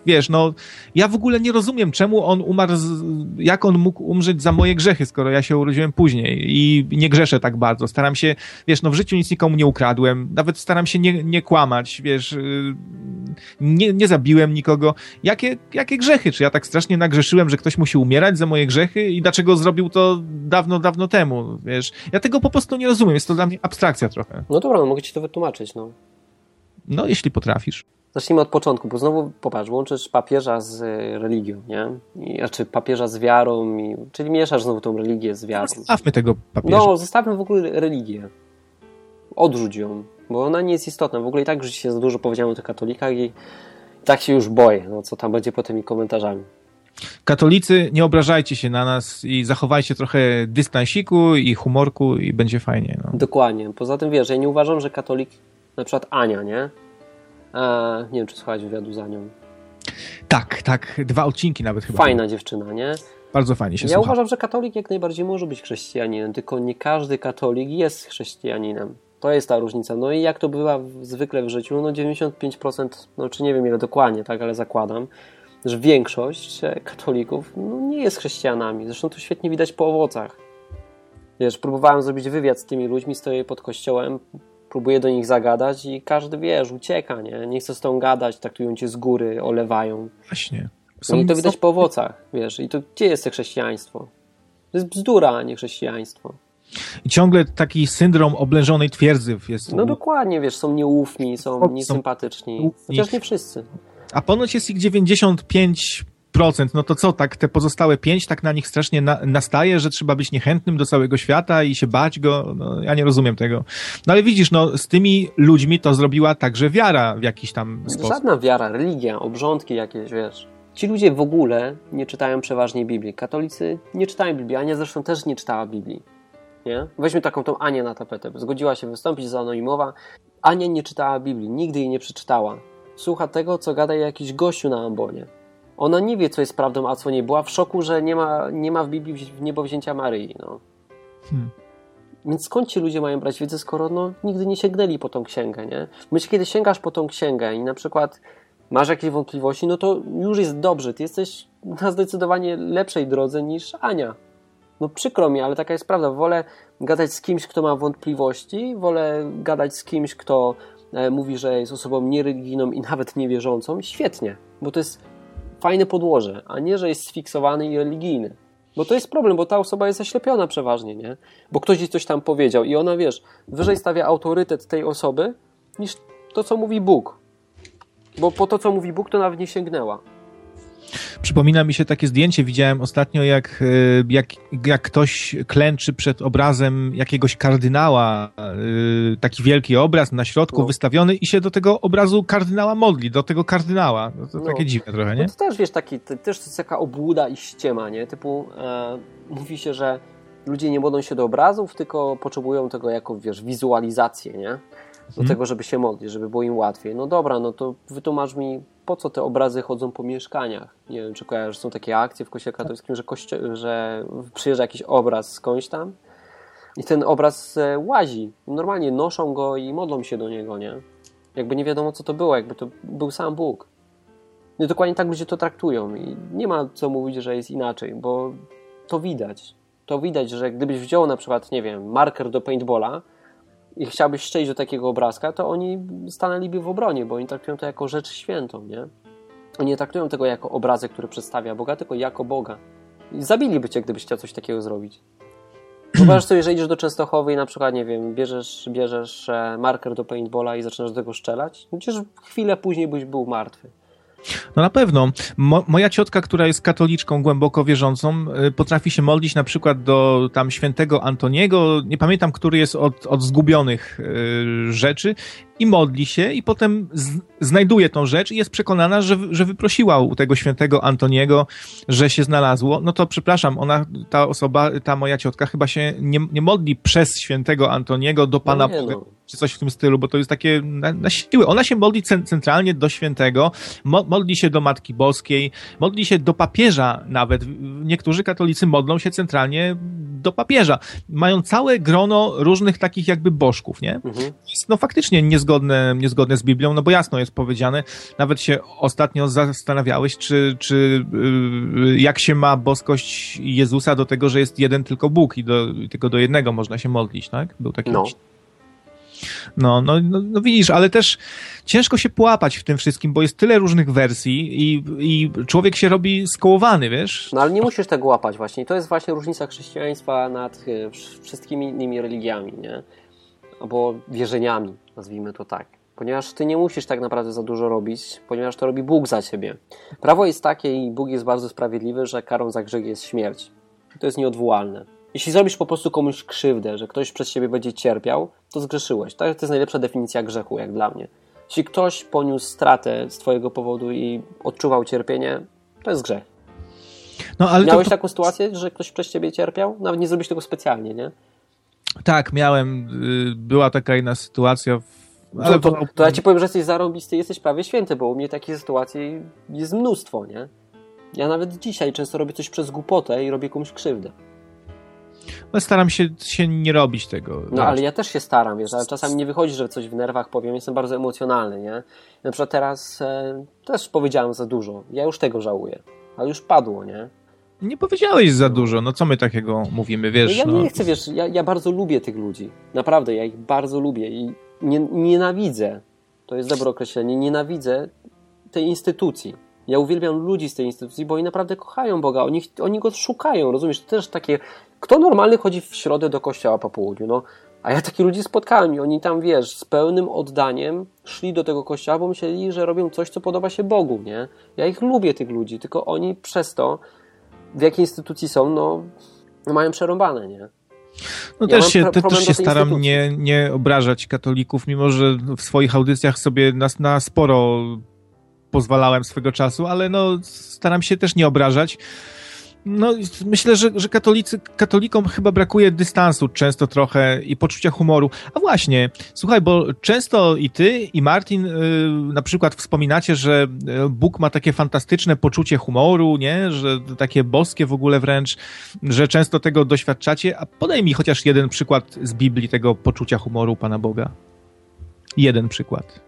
wiesz, no ja w ogóle nie rozumiem, czemu on umarł, z, jak on mógł umrzeć za moje grzechy, skoro ja się urodziłem później i nie grzeszę tak bardzo. Staram się, wiesz, no w życiu nic nikomu nie ukradłem, nawet staram się nie, nie kłamać, wiesz, y, nie, nie zabiłem nikogo. Jakie, jakie grzechy? Czy ja tak strasznie nagrzeszyłem, że ktoś musi umierać za moje grzechy i dlaczego zrobił to dawno, dawno temu, wiesz? Ja tego po prostu nie rozumiem, jest to dla mnie abstrakcja trochę. No dobra, no mogę ci to wytłumaczyć, no. No, jeśli potrafisz. Zacznijmy od początku, bo znowu popatrz, łączysz papieża z e, religią, nie? I, znaczy papieża z wiarą, i, czyli mieszasz znowu tą religię z wiarą. Zostawmy tego papieża. No, zostawmy w ogóle religię. Odrzuć ją, bo ona nie jest istotna. W ogóle i tak już się za dużo powiedziałem o tych katolikach i tak się już boję, no co tam będzie po tymi komentarzami. Katolicy, nie obrażajcie się na nas i zachowajcie trochę dystansiku i humorku i będzie fajnie. No. Dokładnie. Poza tym wiesz, ja nie uważam, że katolik, na przykład Ania, nie? A, nie wiem, czy słuchać wywiadu za nią. Tak, tak. Dwa odcinki nawet chyba. Fajna dziewczyna, nie? Bardzo fajnie się Ja słucha. uważam, że katolik jak najbardziej może być chrześcijaninem, tylko nie każdy katolik jest chrześcijaninem. To jest ta różnica. No i jak to bywa zwykle w życiu, no 95%, no czy nie wiem ile dokładnie, tak, ale zakładam, że większość katolików no, nie jest chrześcijanami. Zresztą to świetnie widać po owocach. Wiesz, próbowałem zrobić wywiad z tymi ludźmi, stoję pod kościołem, próbuje do nich zagadać i każdy, wiesz, ucieka, nie? Nie chce z tą gadać, traktują cię z góry, olewają. Właśnie. Są, no I to widać po owocach, wiesz. I to gdzie jest to chrześcijaństwo? To jest bzdura, a nie chrześcijaństwo. I ciągle taki syndrom oblężonej twierdzy jest. No dokładnie, wiesz, są nieufni, są niesympatyczni. Chociaż nie wszyscy. A ponoć jest ich 95 no to co, tak te pozostałe pięć tak na nich strasznie na, nastaje, że trzeba być niechętnym do całego świata i się bać go, no ja nie rozumiem tego. No ale widzisz, no z tymi ludźmi to zrobiła także wiara w jakiś tam sposób. Żadna wiara, religia, obrządki jakieś, wiesz. Ci ludzie w ogóle nie czytają przeważnie Biblii. Katolicy nie czytają Biblii. Ania zresztą też nie czytała Biblii. Nie? Weźmy taką tą Anię na tapetę. Zgodziła się wystąpić za anonimowa. Ania nie czytała Biblii, nigdy jej nie przeczytała. Słucha tego, co gada jakiś gościu na ambonie. Ona nie wie, co jest prawdą, a co nie. Była w szoku, że nie ma, nie ma w Biblii w niebo wzięcia Maryi. No. Hmm. Więc skąd ci ludzie mają brać wiedzę, skoro no, nigdy nie sięgnęli po tą księgę, nie? Myślę, kiedy sięgasz po tą księgę i na przykład masz jakieś wątpliwości, no to już jest dobrze. Ty jesteś na zdecydowanie lepszej drodze niż Ania. No przykro mi, ale taka jest prawda. Wolę gadać z kimś, kto ma wątpliwości, wolę gadać z kimś, kto e, mówi, że jest osobą niereligijną i nawet niewierzącą. Świetnie, bo to jest fajne podłoże, a nie, że jest sfiksowany i religijny. Bo to jest problem, bo ta osoba jest zaślepiona przeważnie, nie? Bo ktoś jej coś tam powiedział i ona, wiesz, wyżej stawia autorytet tej osoby niż to, co mówi Bóg. Bo po to, co mówi Bóg, to nawet nie sięgnęła. Przypomina mi się takie zdjęcie, widziałem ostatnio, jak, e, jak, jak ktoś klęczy przed obrazem jakiegoś kardynała, e, taki wielki obraz na środku no. wystawiony i się do tego obrazu kardynała modli, do tego kardynała. No to no. takie dziwne trochę, nie? No to też, wiesz, taki, to, też to jest taka obłuda i ściema, nie? Typu e, mówi się, że ludzie nie modlą się do obrazów, tylko potrzebują tego jako, wiesz, wizualizację, nie? Do hmm. tego, żeby się modlić, żeby było im łatwiej. No dobra, no to wytłumacz mi, po co te obrazy chodzą po mieszkaniach. Nie wiem, czy kojarzysz, są takie akcje w kościele katolickim, że, kościo- że przyjeżdża jakiś obraz skądś tam i ten obraz e, łazi. Normalnie noszą go i modlą się do niego, nie? Jakby nie wiadomo, co to było, jakby to był sam Bóg. No dokładnie tak ludzie to traktują i nie ma co mówić, że jest inaczej, bo to widać. To widać, że gdybyś wziął na przykład, nie wiem, marker do paintballa, i chciałbyś szczęść do takiego obrazka, to oni stanęliby w obronie, bo oni traktują to jako rzecz świętą, nie? Oni nie traktują tego jako obrazek, który przedstawia Boga, tylko jako Boga. I zabiliby cię, gdybyś chciał coś takiego zrobić. Wyobraź sobie, że idziesz do Częstochowy i na przykład, nie wiem, bierzesz, bierzesz e, marker do paintballa i zaczynasz do tego strzelać, no przecież chwilę później byś był martwy. No na pewno. Mo moja ciotka, która jest katoliczką głęboko wierzącą, y, potrafi się modlić na przykład do tam świętego Antoniego, nie pamiętam, który jest od, od zgubionych y, rzeczy i modli się i potem znajduje tą rzecz i jest przekonana, że, że wyprosiła u tego świętego Antoniego, że się znalazło. No to przepraszam, ona, ta osoba, ta moja ciotka chyba się nie, nie modli przez świętego Antoniego do Pana no no czy coś w tym stylu, bo to jest takie na, na siłę. Ona się modli centralnie do świętego, mo, modli się do Matki Boskiej, modli się do papieża nawet. Niektórzy katolicy modlą się centralnie do papieża. Mają całe grono różnych takich jakby bożków, nie? Mhm. Jest no faktycznie niezgodne, niezgodne z Biblią, no bo jasno jest powiedziane, nawet się ostatnio zastanawiałeś, czy, czy yy, jak się ma boskość Jezusa do tego, że jest jeden tylko Bóg i do, tylko do jednego można się modlić, tak? Był taki no. No, no, no, no, widzisz, ale też ciężko się połapać w tym wszystkim, bo jest tyle różnych wersji i, i człowiek się robi skołowany, wiesz? No ale nie musisz tego łapać właśnie. I to jest właśnie różnica chrześcijaństwa nad e, wszystkimi innymi religiami, nie? Albo wierzeniami, nazwijmy to tak. Ponieważ ty nie musisz tak naprawdę za dużo robić, ponieważ to robi Bóg za ciebie. Prawo jest takie i Bóg jest bardzo sprawiedliwy, że karą za grzech jest śmierć. To jest nieodwołalne. Jeśli zrobisz po prostu komuś krzywdę, że ktoś przez ciebie będzie cierpiał, to zgrzeszyłeś. To jest najlepsza definicja grzechu, jak dla mnie. Jeśli ktoś poniósł stratę z twojego powodu i odczuwał cierpienie, to jest grzech. No, ale Miałeś to... taką sytuację, że ktoś przez ciebie cierpiał? Nawet nie zrobisz tego specjalnie, nie? Tak, miałem. Y, była taka inna sytuacja. Ale to, to, to ja ci powiem, że jesteś zarąbisty, jesteś prawie święty, bo u mnie takich sytuacji jest mnóstwo, nie? Ja nawet dzisiaj często robię coś przez głupotę i robię komuś krzywdę. No staram się, się nie robić tego. No ale ja też się staram, wiesz, ale czasami nie wychodzi, że coś w nerwach powiem, jestem bardzo emocjonalny, nie? Na przykład teraz e, też powiedziałem za dużo, ja już tego żałuję, ale już padło, nie? Nie powiedziałeś za dużo, no co my takiego mówimy, wiesz? Ja no. nie chcę, wiesz, ja, ja bardzo lubię tych ludzi, naprawdę, ja ich bardzo lubię i nie, nienawidzę, to jest dobre określenie, nienawidzę tej instytucji. Ja uwielbiam ludzi z tej instytucji, bo oni naprawdę kochają Boga, oni, oni go szukają, rozumiesz? To też takie kto normalny chodzi w środę do kościoła po południu? No, a ja takich ludzi spotkałem i oni tam, wiesz, z pełnym oddaniem szli do tego kościoła, bo myśleli, że robią coś, co podoba się Bogu, nie? Ja ich lubię, tych ludzi, tylko oni przez to, w jakiej instytucji są, no, mają przerąbane, nie? No ja też się, te, też się staram nie, nie obrażać katolików, mimo że w swoich audycjach sobie na, na sporo pozwalałem swego czasu, ale no staram się też nie obrażać. No, myślę, że, że katolicy, katolikom chyba brakuje dystansu często trochę i poczucia humoru. A właśnie, słuchaj, bo często i ty, i Martin yy, na przykład wspominacie, że y, Bóg ma takie fantastyczne poczucie humoru, nie? Że takie boskie w ogóle wręcz, że często tego doświadczacie. A podaj mi chociaż jeden przykład z Biblii tego poczucia humoru Pana Boga. Jeden przykład.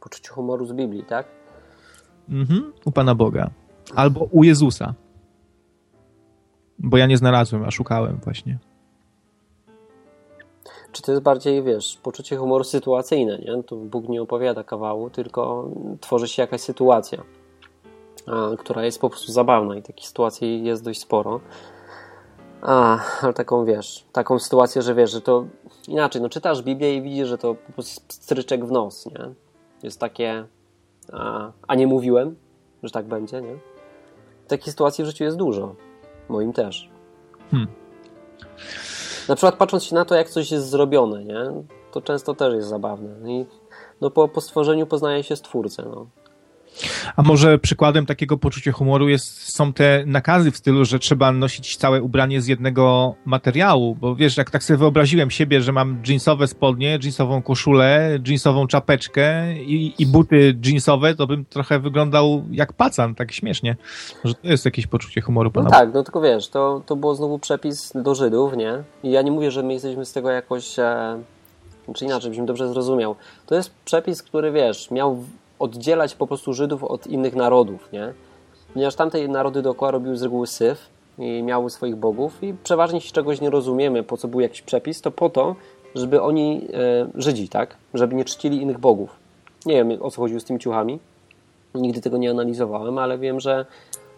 Poczucie humoru z Biblii, tak? Mhm, u Pana Boga. Albo u Jezusa. Bo ja nie znalazłem, a szukałem właśnie. Czy to jest bardziej, wiesz, poczucie humoru sytuacyjne, nie? Tu Bóg nie opowiada kawału, tylko tworzy się jakaś sytuacja, która jest po prostu zabawna i takich sytuacji jest dość sporo. A, ale taką, wiesz, taką sytuację, że wiesz, że to inaczej, no czytasz Biblię i widzisz, że to po prostu stryczek w nos, nie? Jest takie, a, a nie mówiłem, że tak będzie, nie? Takich sytuacji w życiu jest dużo. Moim też. Hmm. Na przykład patrząc się na to, jak coś jest zrobione, nie? to często też jest zabawne. I no, po, po stworzeniu poznaje się stwórcę. No. A może przykładem takiego poczucia humoru jest, są te nakazy w stylu, że trzeba nosić całe ubranie z jednego materiału, bo wiesz, jak tak sobie wyobraziłem siebie, że mam jeansowe spodnie, jeansową koszulę, jeansową czapeczkę i, i buty jeansowe, to bym trochę wyglądał jak pacan, tak śmiesznie. Że to jest jakieś poczucie humoru. No tak, no tylko wiesz, to, to było znowu przepis do Żydów, nie? I ja nie mówię, że my jesteśmy z tego jakoś... E czy inaczej, żebyś dobrze zrozumiał. To jest przepis, który wiesz, miał oddzielać po prostu Żydów od innych narodów, nie? Ponieważ tamte narody dookoła robiły z reguły syf i miały swoich bogów i przeważnie jeśli czegoś nie rozumiemy, po co był jakiś przepis, to po to, żeby oni, e, Żydzi, tak? Żeby nie czcili innych bogów. Nie wiem, o co chodziło z tymi ciuchami. Nigdy tego nie analizowałem, ale wiem, że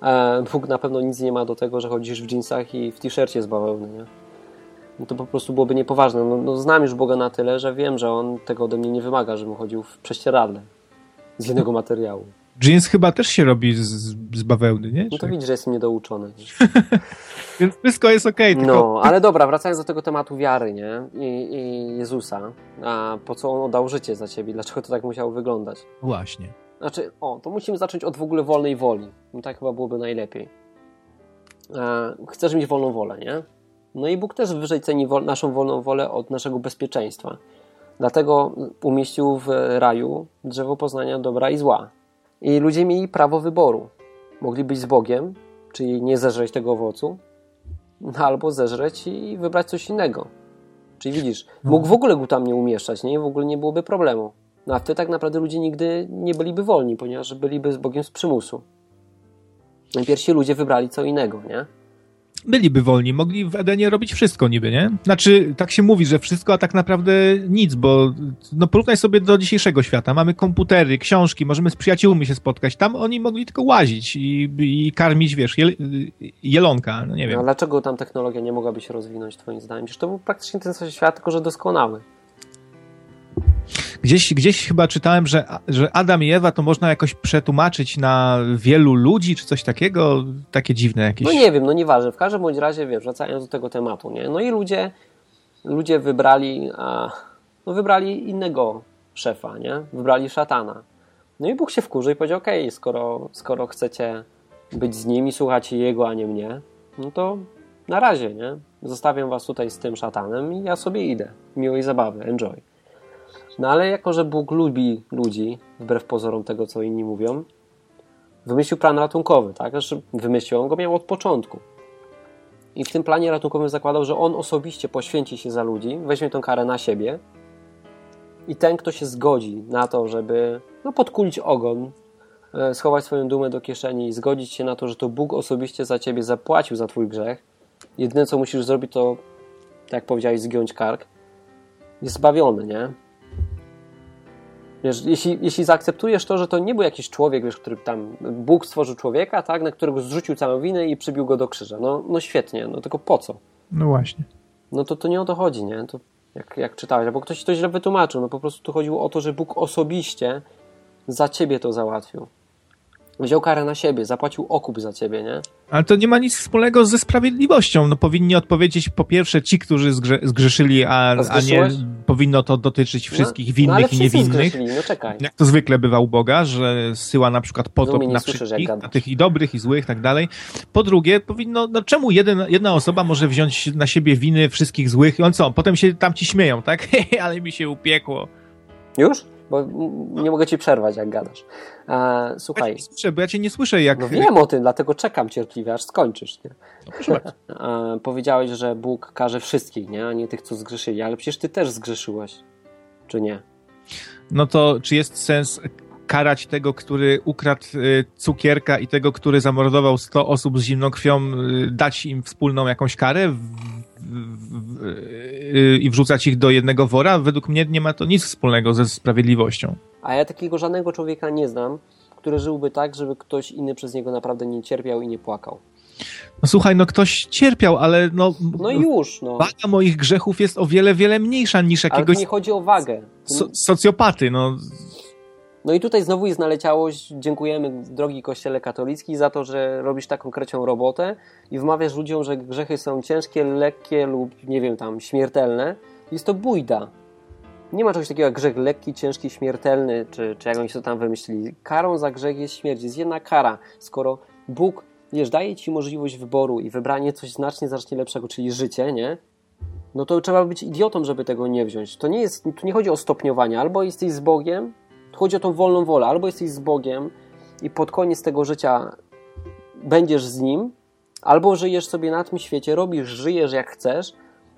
e, Bóg na pewno nic nie ma do tego, że chodzisz w dżinsach i w t-shircie z bawełny, nie? No to po prostu byłoby niepoważne. No, no, znam już Boga na tyle, że wiem, że On tego ode mnie nie wymaga, żebym chodził w prześcieradle z jednego materiału. Jeans chyba też się robi z, z bawełny, nie? No to widzisz, że jestem niedouczony. Więc wszystko jest okej. Okay, tylko... No, ale dobra, wracając do tego tematu wiary, nie? I, I, Jezusa. A po co On oddał życie za ciebie? Dlaczego to tak musiało wyglądać? Właśnie. Znaczy, o, to musimy zacząć od w ogóle wolnej woli. No tak chyba byłoby najlepiej. E, chcesz mieć wolną wolę, nie? No i Bóg też wyżej ceni wol, naszą wolną wolę od naszego bezpieczeństwa. Dlatego umieścił w raju drzewo poznania dobra i zła. I ludzie mieli prawo wyboru. Mogli być z Bogiem, czyli nie zeżreć tego owocu, albo zeżreć i wybrać coś innego. Czyli widzisz, mógł w ogóle go tam nie umieszczać, nie? W ogóle nie byłoby problemu. No a wtedy tak naprawdę ludzie nigdy nie byliby wolni, ponieważ byliby z Bogiem z przymusu. Pierwsi ludzie wybrali co innego, nie? Byliby wolni, mogli w Edenie robić wszystko niby, nie? Znaczy, tak się mówi, że wszystko, a tak naprawdę nic, bo no porównaj sobie do dzisiejszego świata. Mamy komputery, książki, możemy z przyjaciółmi się spotkać. Tam oni mogli tylko łazić i, i karmić, wiesz, jel, jelonka, no nie wiem. No, a dlaczego tam technologia nie mogłaby się rozwinąć, twoim zdaniem? Przecież to był praktycznie ten sam świat, tylko że doskonały. Gdzieś, gdzieś chyba czytałem, że, że Adam i Ewa to można jakoś przetłumaczyć na wielu ludzi, czy coś takiego, takie dziwne jakieś. No nie wiem, no nieważne. W każdym bądź razie, wiesz, wracając do tego tematu, nie? No i ludzie, ludzie wybrali, a, no wybrali innego szefa, nie? Wybrali szatana. No i Bóg się wkurzy i powiedział, okej, okay, skoro, skoro chcecie być z nimi, słuchać jego, a nie mnie, no to na razie, nie? Zostawiam was tutaj z tym szatanem i ja sobie idę. Miłej zabawy, enjoy. No ale jako, że Bóg lubi ludzi, wbrew pozorom tego, co inni mówią, wymyślił plan ratunkowy, tak? Znaczy wymyślił, on go miał od początku. I w tym planie ratunkowym zakładał, że on osobiście poświęci się za ludzi, weźmie tę karę na siebie i ten, kto się zgodzi na to, żeby no, podkulić ogon, e, schować swoją dumę do kieszeni i zgodzić się na to, że to Bóg osobiście za ciebie zapłacił za twój grzech, jedyne co musisz zrobić to, tak jak powiedziałeś, zgiąć kark, jest zbawiony, nie? Wiesz, jeśli, jeśli zaakceptujesz to, że to nie był jakiś człowiek, wiesz, który tam Bóg stworzył człowieka, tak, na którego zrzucił całą winę i przybił go do krzyża. No, no świetnie, no tylko po co? No właśnie. No to, to nie o to chodzi, nie? To jak, jak czytałeś, albo ktoś to źle wytłumaczył. No po prostu tu chodziło o to, że Bóg osobiście za ciebie to załatwił wziął karę na siebie, zapłacił okup za ciebie, nie? Ale to nie ma nic wspólnego ze sprawiedliwością. No powinni odpowiedzieć po pierwsze ci, którzy zgrze zgrzeszyli, a, a, nie powinno to dotyczyć no, wszystkich no, winnych no, i niewinnych. No czekaj. Jak to zwykle bywa u Boga, że syła na przykład potop na wszystkich, na tych i dobrych, i złych, tak dalej. Po drugie, powinno, no czemu jeden, jedna osoba może wziąć na siebie winy wszystkich złych i on co, potem się tam ci śmieją, tak? Ale mi się upiekło. Już? Bo nie mogę ci przerwać, jak gadasz. E, słuchaj. Ja cię słyszę, bo ja cię nie słyszę, jak. No wiem o tym, dlatego czekam cierpliwie, aż skończysz. Nie? No, e, powiedziałeś, że Bóg każe wszystkich, nie? a nie tych, co zgrzeszyli, ale przecież ty też zgrzeszyłeś, czy nie? No to czy jest sens karać tego, który ukradł y, cukierka i tego, który zamordował 100 osób z zimną krwią, y, dać im wspólną jakąś karę? I wrzucać ich do jednego wora, według mnie nie ma to nic wspólnego ze sprawiedliwością. A ja takiego żadnego człowieka nie znam, który żyłby tak, żeby ktoś inny przez niego naprawdę nie cierpiał i nie płakał. No słuchaj, no ktoś cierpiał, ale no... No już, no. Waga moich grzechów jest o wiele, wiele mniejsza niż jakiegoś... Ale nie chodzi o wagę. So, socjopaty, no. No i tutaj znowu jest naleciałość. Dziękujemy, drogi Kościele katolicki, za to, że robisz taką krecią robotę i wmawiasz ludziom, że grzechy są ciężkie, lekkie lub, nie wiem, tam, śmiertelne. Jest to bójda. Nie ma czegoś takiego jak grzech lekki, ciężki, śmiertelny, czy, czy jak oni to tam wymyślili. Karą za grzech jest śmierć. Jest jedna kara. Skoro Bóg, wiesz, daje ci możliwość wyboru i wybranie coś znacznie, znacznie lepszego, czyli życie, nie? No to trzeba być idiotą, żeby tego nie wziąć. To nie jest, tu nie chodzi o stopniowanie. Albo jesteś z Bogiem, Chodzi o tą wolną wolę. Albo jesteś z Bogiem i pod koniec tego życia będziesz z Nim, albo żyjesz sobie na tym świecie, robisz, żyjesz jak chcesz,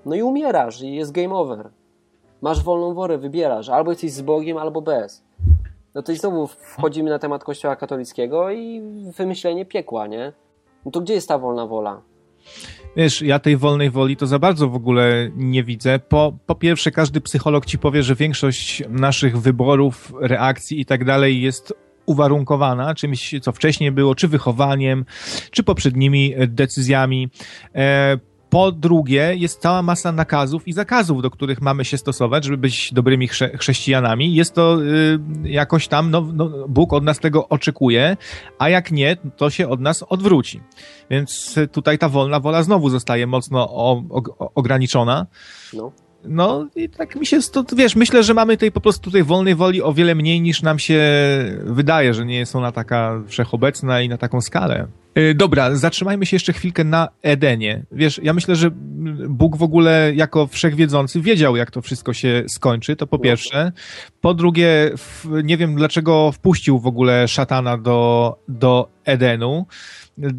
no i umierasz i jest game over. Masz wolną wolę, wybierasz. Albo jesteś z Bogiem, albo bez. No to i znowu wchodzimy na temat Kościoła katolickiego i wymyślenie piekła, nie? No to gdzie jest ta wolna wola? Wiesz, ja tej wolnej woli to za bardzo w ogóle nie widzę. Po, po pierwsze, każdy psycholog ci powie, że większość naszych wyborów, reakcji i tak dalej jest uwarunkowana czymś, co wcześniej było, czy wychowaniem, czy poprzednimi decyzjami. E, po drugie, jest cała masa nakazów i zakazów, do których mamy się stosować, żeby być dobrymi chrze chrześcijanami. Jest to y, jakoś tam, no, no, Bóg od nas tego oczekuje, a jak nie, to się od nas odwróci. Więc tutaj ta wolna wola znowu zostaje mocno o, o, ograniczona. No. No i tak mi się, to, wiesz, myślę, że mamy tej po prostu tej wolnej woli o wiele mniej niż nam się wydaje, że nie jest ona taka wszechobecna i na taką skalę. Yy, dobra, zatrzymajmy się jeszcze chwilkę na Edenie. Wiesz, ja myślę, że Bóg w ogóle jako wszechwiedzący wiedział, jak to wszystko się skończy, to po pierwsze. Po drugie, nie wiem dlaczego wpuścił w ogóle szatana do, do Edenu. Yy,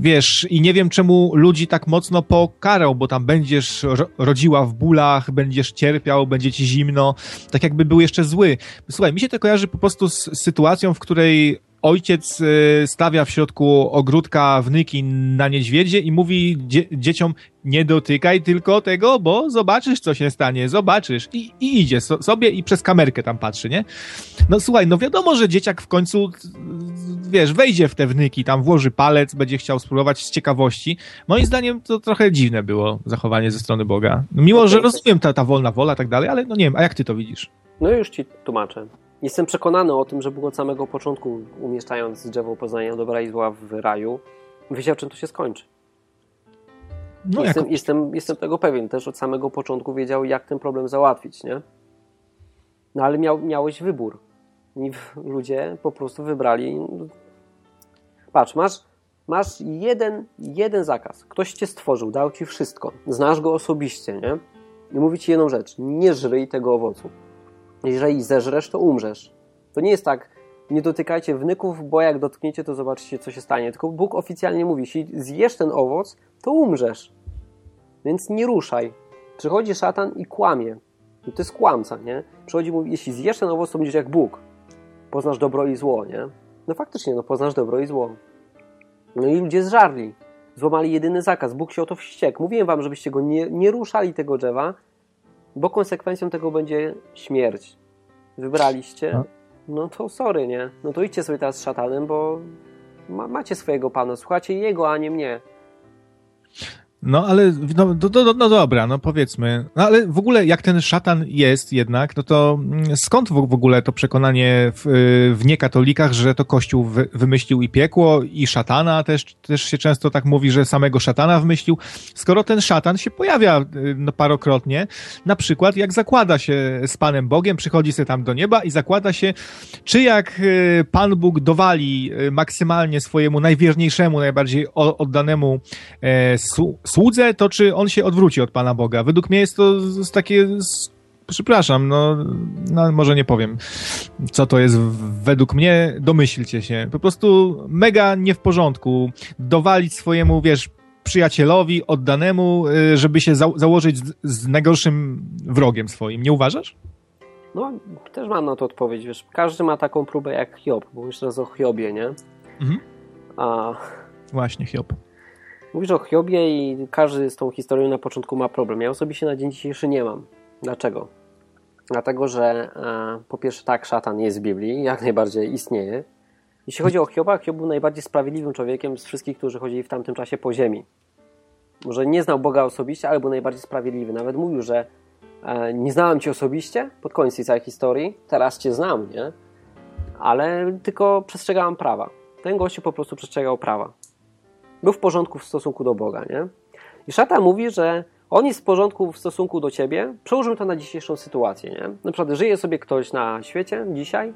wiesz, i nie wiem czemu ludzi tak mocno pokarał, bo tam będziesz rodziła w bólach, będziesz cierpiał, będzie ci zimno, tak jakby był jeszcze zły. Słuchaj, mi się to kojarzy po prostu z sytuacją, w której ojciec y, stawia w środku ogródka wnyki na niedźwiedzie i mówi dzie dzieciom, nie dotykaj tylko tego, bo zobaczysz, co się stanie, zobaczysz. I, i idzie so, sobie i przez kamerkę tam patrzy, nie? No słuchaj, no wiadomo, że dzieciak w końcu, wiesz, wejdzie w te wnyki, tam włoży palec, będzie chciał spróbować z ciekawości. Moim zdaniem to trochę dziwne było zachowanie ze strony Boga. Mimo, że rozumiem ta, ta wolna wola i tak dalej, ale no nie wiem, a jak ty to widzisz? No już ci tłumaczę. Jestem przekonany o tym, że Bóg od samego początku, umieszczając drzewo poznania dobra i zła w raju, wiedział, czym to się skończy. No jestem, jako... jestem, jestem tego pewien. Też od samego początku wiedział, jak ten problem załatwić, nie? No ale miał, miałeś wybór. I ludzie po prostu wybrali. Patrz, masz, masz jeden, jeden zakaz. Ktoś cię stworzył, dał ci wszystko. Znasz go osobiście, nie? I mówi ci jedną rzecz. Nie żryj tego owocu. Jeżeli zeżresz, to umrzesz. To nie jest tak, nie dotykajcie wnyków, bo jak dotkniecie, to zobaczycie, co się stanie. Tylko Bóg oficjalnie mówi, jeśli zjesz ten owoc, to umrzesz. Więc nie ruszaj. Przychodzi szatan i kłamie. I to jest kłamca, nie? Przychodzi i mówi, jeśli zjesz ten owoc, to będziesz jak Bóg. Poznasz dobro i zło, nie? No faktycznie, no poznasz dobro i zło. No i ludzie zżarli. Złamali jedyny zakaz. Bóg się o to wściekł. Mówiłem wam, żebyście go nie, nie ruszali tego drzewa, bo konsekwencją tego będzie śmierć. Wybraliście, no. no to sorry, nie? No to idźcie sobie teraz z szatanem, bo ma, macie swojego pana, słuchacie jego, a nie mnie. No ale, no, do, do, no dobra, no powiedzmy. No ale w ogóle jak ten szatan jest jednak, no to mm, skąd w, w ogóle to przekonanie w, w niekatolikach, że to Kościół wy, wymyślił i piekło, i szatana też, też się często tak mówi, że samego szatana wymyślił, skoro ten szatan się pojawia y, no, parokrotnie, na przykład jak zakłada się z Panem Bogiem, przychodzi sobie tam do nieba i zakłada się, czy jak y, Pan Bóg dowali y, maksymalnie swojemu najwierniejszemu, najbardziej oddanemu e, słudze, to czy on się odwróci od Pana Boga. Według mnie jest to takie przepraszam, no, no, może nie powiem, co to jest według mnie, domyślcie się. Po prostu mega nie w porządku dowalić swojemu, wiesz, przyjacielowi, oddanemu, y, żeby się za założyć z, z, najgorszym wrogiem swoim. Nie uważasz? No, też mam na to odpowiedź, wiesz, każdy ma taką próbę jak Hiob, bo już raz o Hiobie, nie? Mhm. A... Właśnie, Hiob. Mówisz o Hiobie i każdy z tą historią na początku ma problem. Ja osobiście na dzień dzisiejszy nie mam. Dlaczego? Dlatego, że e, po pierwsze tak, szatan jest w Biblii, jak najbardziej istnieje. Jeśli chodzi o Hioba, Hiob był najbardziej sprawiedliwym człowiekiem z wszystkich, którzy chodzili w tamtym czasie po ziemi. Może nie znał Boga osobiście, ale był najbardziej sprawiedliwy. Nawet mówił, że e, nie znałem Cię osobiście pod koniec tej całej historii, teraz Cię znam, nie? Ale tylko przestrzegałem prawa. Ten gościu po prostu przestrzegał prawa był w porządku w stosunku do Boga, nie? I szatan mówi, że on jest w porządku w stosunku do ciebie. Przełożymy to na dzisiejszą sytuację, nie? Na przykład żyje sobie ktoś na świecie dzisiaj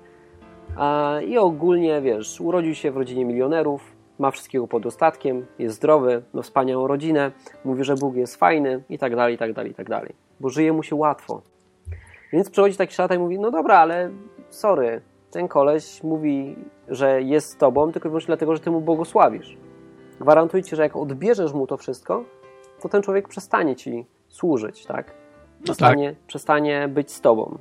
a, i ogólnie, wiesz, urodził się w rodzinie milionerów, ma wszystkiego pod dostatkiem, jest zdrowy, ma wspaniałą rodzinę, mówi, że Bóg jest fajny i tak dalej, i tak dalej, i tak dalej. Bo żyje mu się łatwo. Więc przychodzi taki szatan i mówi, no dobra, ale sorry, ten koleś mówi, że jest z tobą tylko i wyłącznie dlatego, że ty mu błogosławisz. Gwarantuję ci, że jak odbierzesz mu to wszystko, to ten człowiek przestanie ci służyć, tak? Przestanie, no tak. przestanie być z tobą.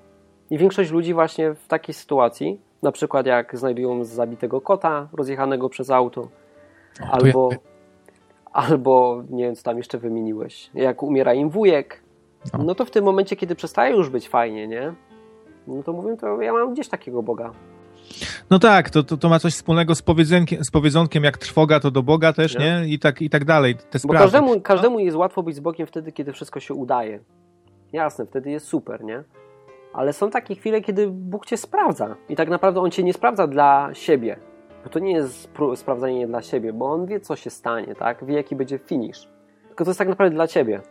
I większość ludzi właśnie w takiej sytuacji, na przykład jak znajdują zabitego kota rozjechanego przez auto, albo, ja... albo nie wiem, co tam jeszcze wymieniłeś, jak umiera im wujek, no. no to w tym momencie, kiedy przestaje już być fajnie, nie? no to mówię, to ja mam gdzieś takiego Boga. No tak, to, to, to ma coś wspólnego z powiedzonkiem, z powiedzonkiem, jak trwoga to do Boga też, nie? nie? I, tak, I tak dalej, te sprawy. Bo każdemu, każdemu jest łatwo być z Bogiem wtedy, kiedy wszystko się udaje. Jasne, wtedy jest super, nie? Ale są takie chwile, kiedy Bóg cię sprawdza. I tak naprawdę On cię nie sprawdza dla siebie. Bo to nie jest sprawdzanie dla siebie, bo On wie, co się stanie, tak? Wie, jaki będzie finish. Tylko to jest tak naprawdę dla ciebie.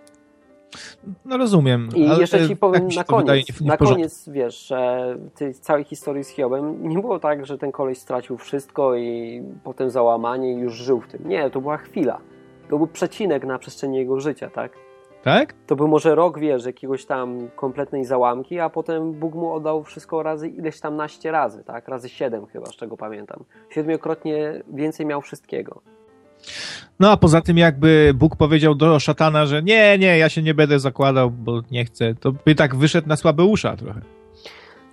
No rozumiem. I jeszcze ci powiem na koniec, nie, nie na koniec, wiesz, że tej całej historii z Hiobem nie było tak, że ten koleś stracił wszystko i potem załamanie i już żył w tym. Nie, to była chwila. To był przecinek na przestrzeni jego życia, tak? Tak? To był może rok, wiesz, jakiegoś tam kompletnej załamki, a potem Bóg mu oddał wszystko razy ileś tam naście razy, tak? Razy siedem chyba, z czego pamiętam. Siedmiokrotnie więcej miał wszystkiego. No a poza tym jakby Bóg powiedział do szatana, że nie, nie, ja się nie będę zakładał, bo nie chcę, to by tak wyszedł na słabe usza trochę.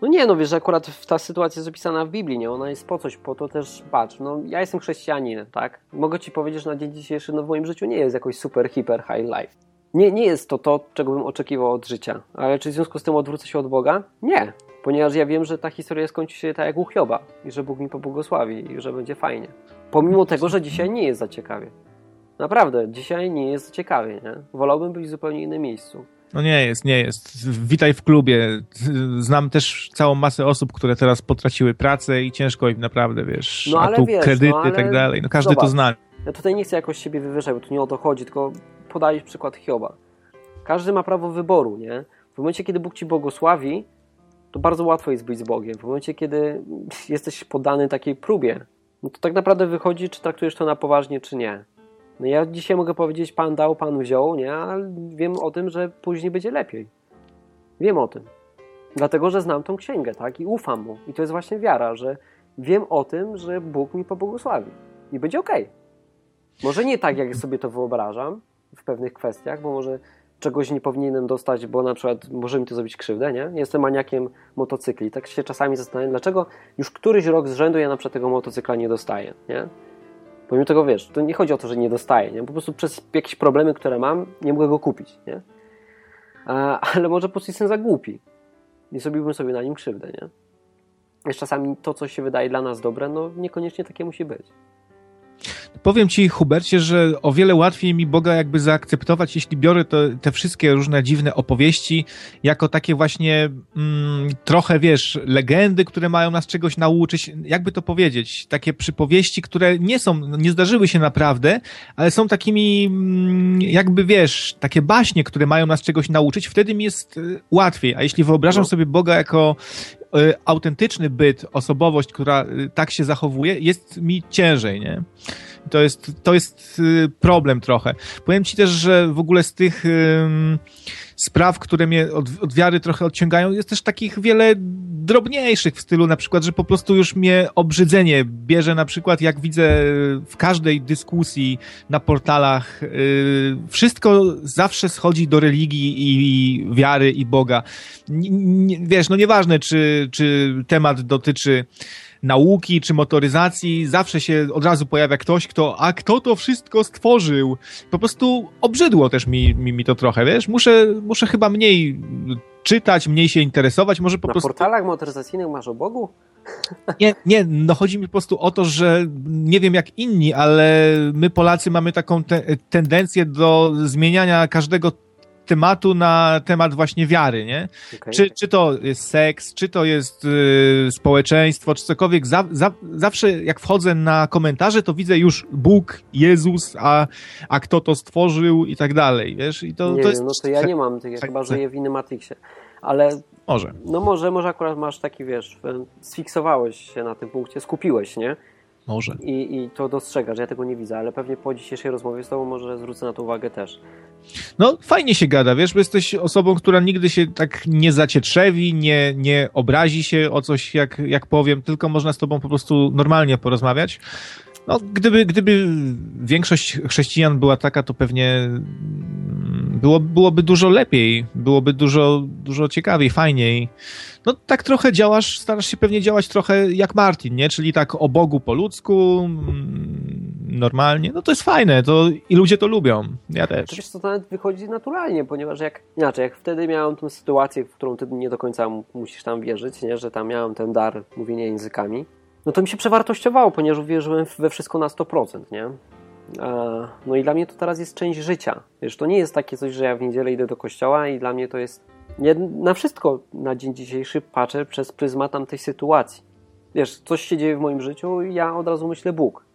No nie, no wiesz, akurat ta sytuacja jest opisana w Biblii, nie? Ona jest po coś, po to też, patrz, no ja jestem chrześcijaninem, tak? Mogę ci powiedzieć, że na dzień dzisiejszy no w moim życiu nie jest jakoś super, hiper, high life. Nie, nie jest to to, czego bym oczekiwał od życia. Ale czy w związku z tym odwrócę się od Boga? Nie, ponieważ ja wiem, że ta historia skończy się tak jak u Hioba i że Bóg mi pobłogosławi i że będzie fajnie. Pomimo tego, że dzisiaj nie jest za ciekawie. Naprawdę, dzisiaj nie jest ciekawie, nie? Wolałbym być w zupełnie innym miejscu. No nie jest, nie jest. Witaj w klubie. Znam też całą masę osób, które teraz potraciły pracę i ciężko im naprawdę, wiesz, no, a tu wiesz, kredyty no, i tak dalej. No każdy zobacz, to zna. Ja tutaj nie chcę jakoś siebie wywyższać, bo tu nie o to chodzi, tylko podać przykład Hioba. Każdy ma prawo wyboru, nie? W momencie, kiedy Bóg ci błogosławi, to bardzo łatwo jest być z Bogiem. W momencie, kiedy jesteś poddany takiej próbie, no to tak naprawdę wychodzi, czy traktujesz to na poważnie, czy nie. No ja dzisiaj mogę powiedzieć, Pan dał, Pan wziął, nie? Ale wiem o tym, że później będzie lepiej. Wiem o tym. Dlatego, że znam tą księgę, tak? I ufam mu. I to jest właśnie wiara, że wiem o tym, że Bóg mi pobłogosławi. I będzie ok. Może nie tak, jak sobie to wyobrażam w pewnych kwestiach, bo może czegoś nie powinienem dostać, bo na przykład może mi to zrobić krzywdę, nie? Jestem maniakiem motocykli. Tak się czasami zastanawiam, dlaczego już któryś rok z rzędu ja na przykład tego motocykla nie dostaję, nie? Pomimo tego, wiesz, to nie chodzi o to, że nie dostaję, nie? Po prostu przez jakieś problemy, które mam, nie mogę go kupić, nie? A, ale może po prostu jestem za głupi. Nie zrobiłbym sobie na nim krzywdę, nie? Wiesz, czasami to, co się wydaje dla nas dobre, no niekoniecznie takie musi być. Powiem ci, Hubercie, że o wiele łatwiej mi Boga jakby zaakceptować, jeśli biorę to, te wszystkie różne dziwne opowieści jako takie właśnie mm, trochę, wiesz, legendy, które mają nas czegoś nauczyć. Jakby to powiedzieć? Takie przypowieści, które nie są, nie zdarzyły się naprawdę, ale są takimi, mm, jakby wiesz, takie baśnie, które mają nas czegoś nauczyć. Wtedy mi jest y, łatwiej. A jeśli wyobrażam no. sobie Boga jako y, autentyczny byt, osobowość, która y, tak się zachowuje, jest mi ciężej, nie? To jest, to jest y, problem trochę. Powiem ci też, że w ogóle z tych spraw, które mnie od, od wiary trochę odciągają, jest też takich wiele drobniejszych w stylu na przykład, że po prostu już mnie obrzydzenie bierze na przykład, jak widzę w każdej dyskusji na portalach, yy, wszystko zawsze schodzi do religii i, wiary i Boga. N, wiesz, no nieważne, czy, czy temat dotyczy nauki czy motoryzacji, zawsze się od razu pojawia ktoś, kto, a kto to wszystko stworzył? Po prostu obrzydło też mi, mi, mi to trochę, wiesz? Muszę, muszę chyba mniej czytać, mniej się interesować, może po Na prostu... Na portalach motoryzacyjnych masz o Bogu? Nie, nie, no chodzi mi po prostu o to, że nie wiem jak inni, ale my Polacy mamy taką te tendencję do zmieniania każdego tematu na temat właśnie wiary, nie? Okay. Czy, czy to jest seks, czy to jest y, społeczeństwo, czy cokolwiek. Za, za, zawsze jak wchodzę na komentarze, to widzę już Bóg, Jezus, a, a kto to stworzył i tak dalej, wiesz? I to, nie to jest... no to ja nie mam tych, ja chyba żyję w innym Matrixie. Ale może. No może, może akurat masz taki, wiesz, sfiksowałeś się na tym punkcie, skupiłeś, nie? Może. I, I to dostrzegasz, ja tego nie widzę, ale pewnie po dzisiejszej rozmowie z tobą może zwrócę na to uwagę też. No, fajnie się gada, wiesz, bo jesteś osobą, która nigdy się tak nie zacietrzewi, nie, nie obrazi się o coś, jak, jak powiem, tylko można z tobą po prostu normalnie porozmawiać. No, gdyby, gdyby większość chrześcijan była taka, to pewnie było, byłoby dużo lepiej, byłoby dużo, dużo ciekawiej, fajniej. No tak trochę działasz, starasz się pewnie działać trochę jak Martin, nie? Czyli tak o Bogu po ludzku, mm, normalnie, no to jest fajne, to i ludzie to lubią. Ja też. Oczywiście to nawet wychodzi naturalnie, ponieważ jak inaczej, jak wtedy miałem tę sytuację, w którą ty nie do końca musisz tam wierzyć, nie? że tam miałem ten dar mówienia językami, no to mi się przewartościowało, ponieważ wierzyłem we wszystko na 100%, nie? No i dla mnie to teraz jest część życia. Wiesz, to nie jest takie coś, że ja w niedzielę idę do kościoła i dla mnie to jest... Nie, na wszystko na dzień dzisiejszy patrzę przez pryzmat tamtej sytuacji. Wiesz, coś się dzieje w moim życiu i ja od razu myślę Bóg.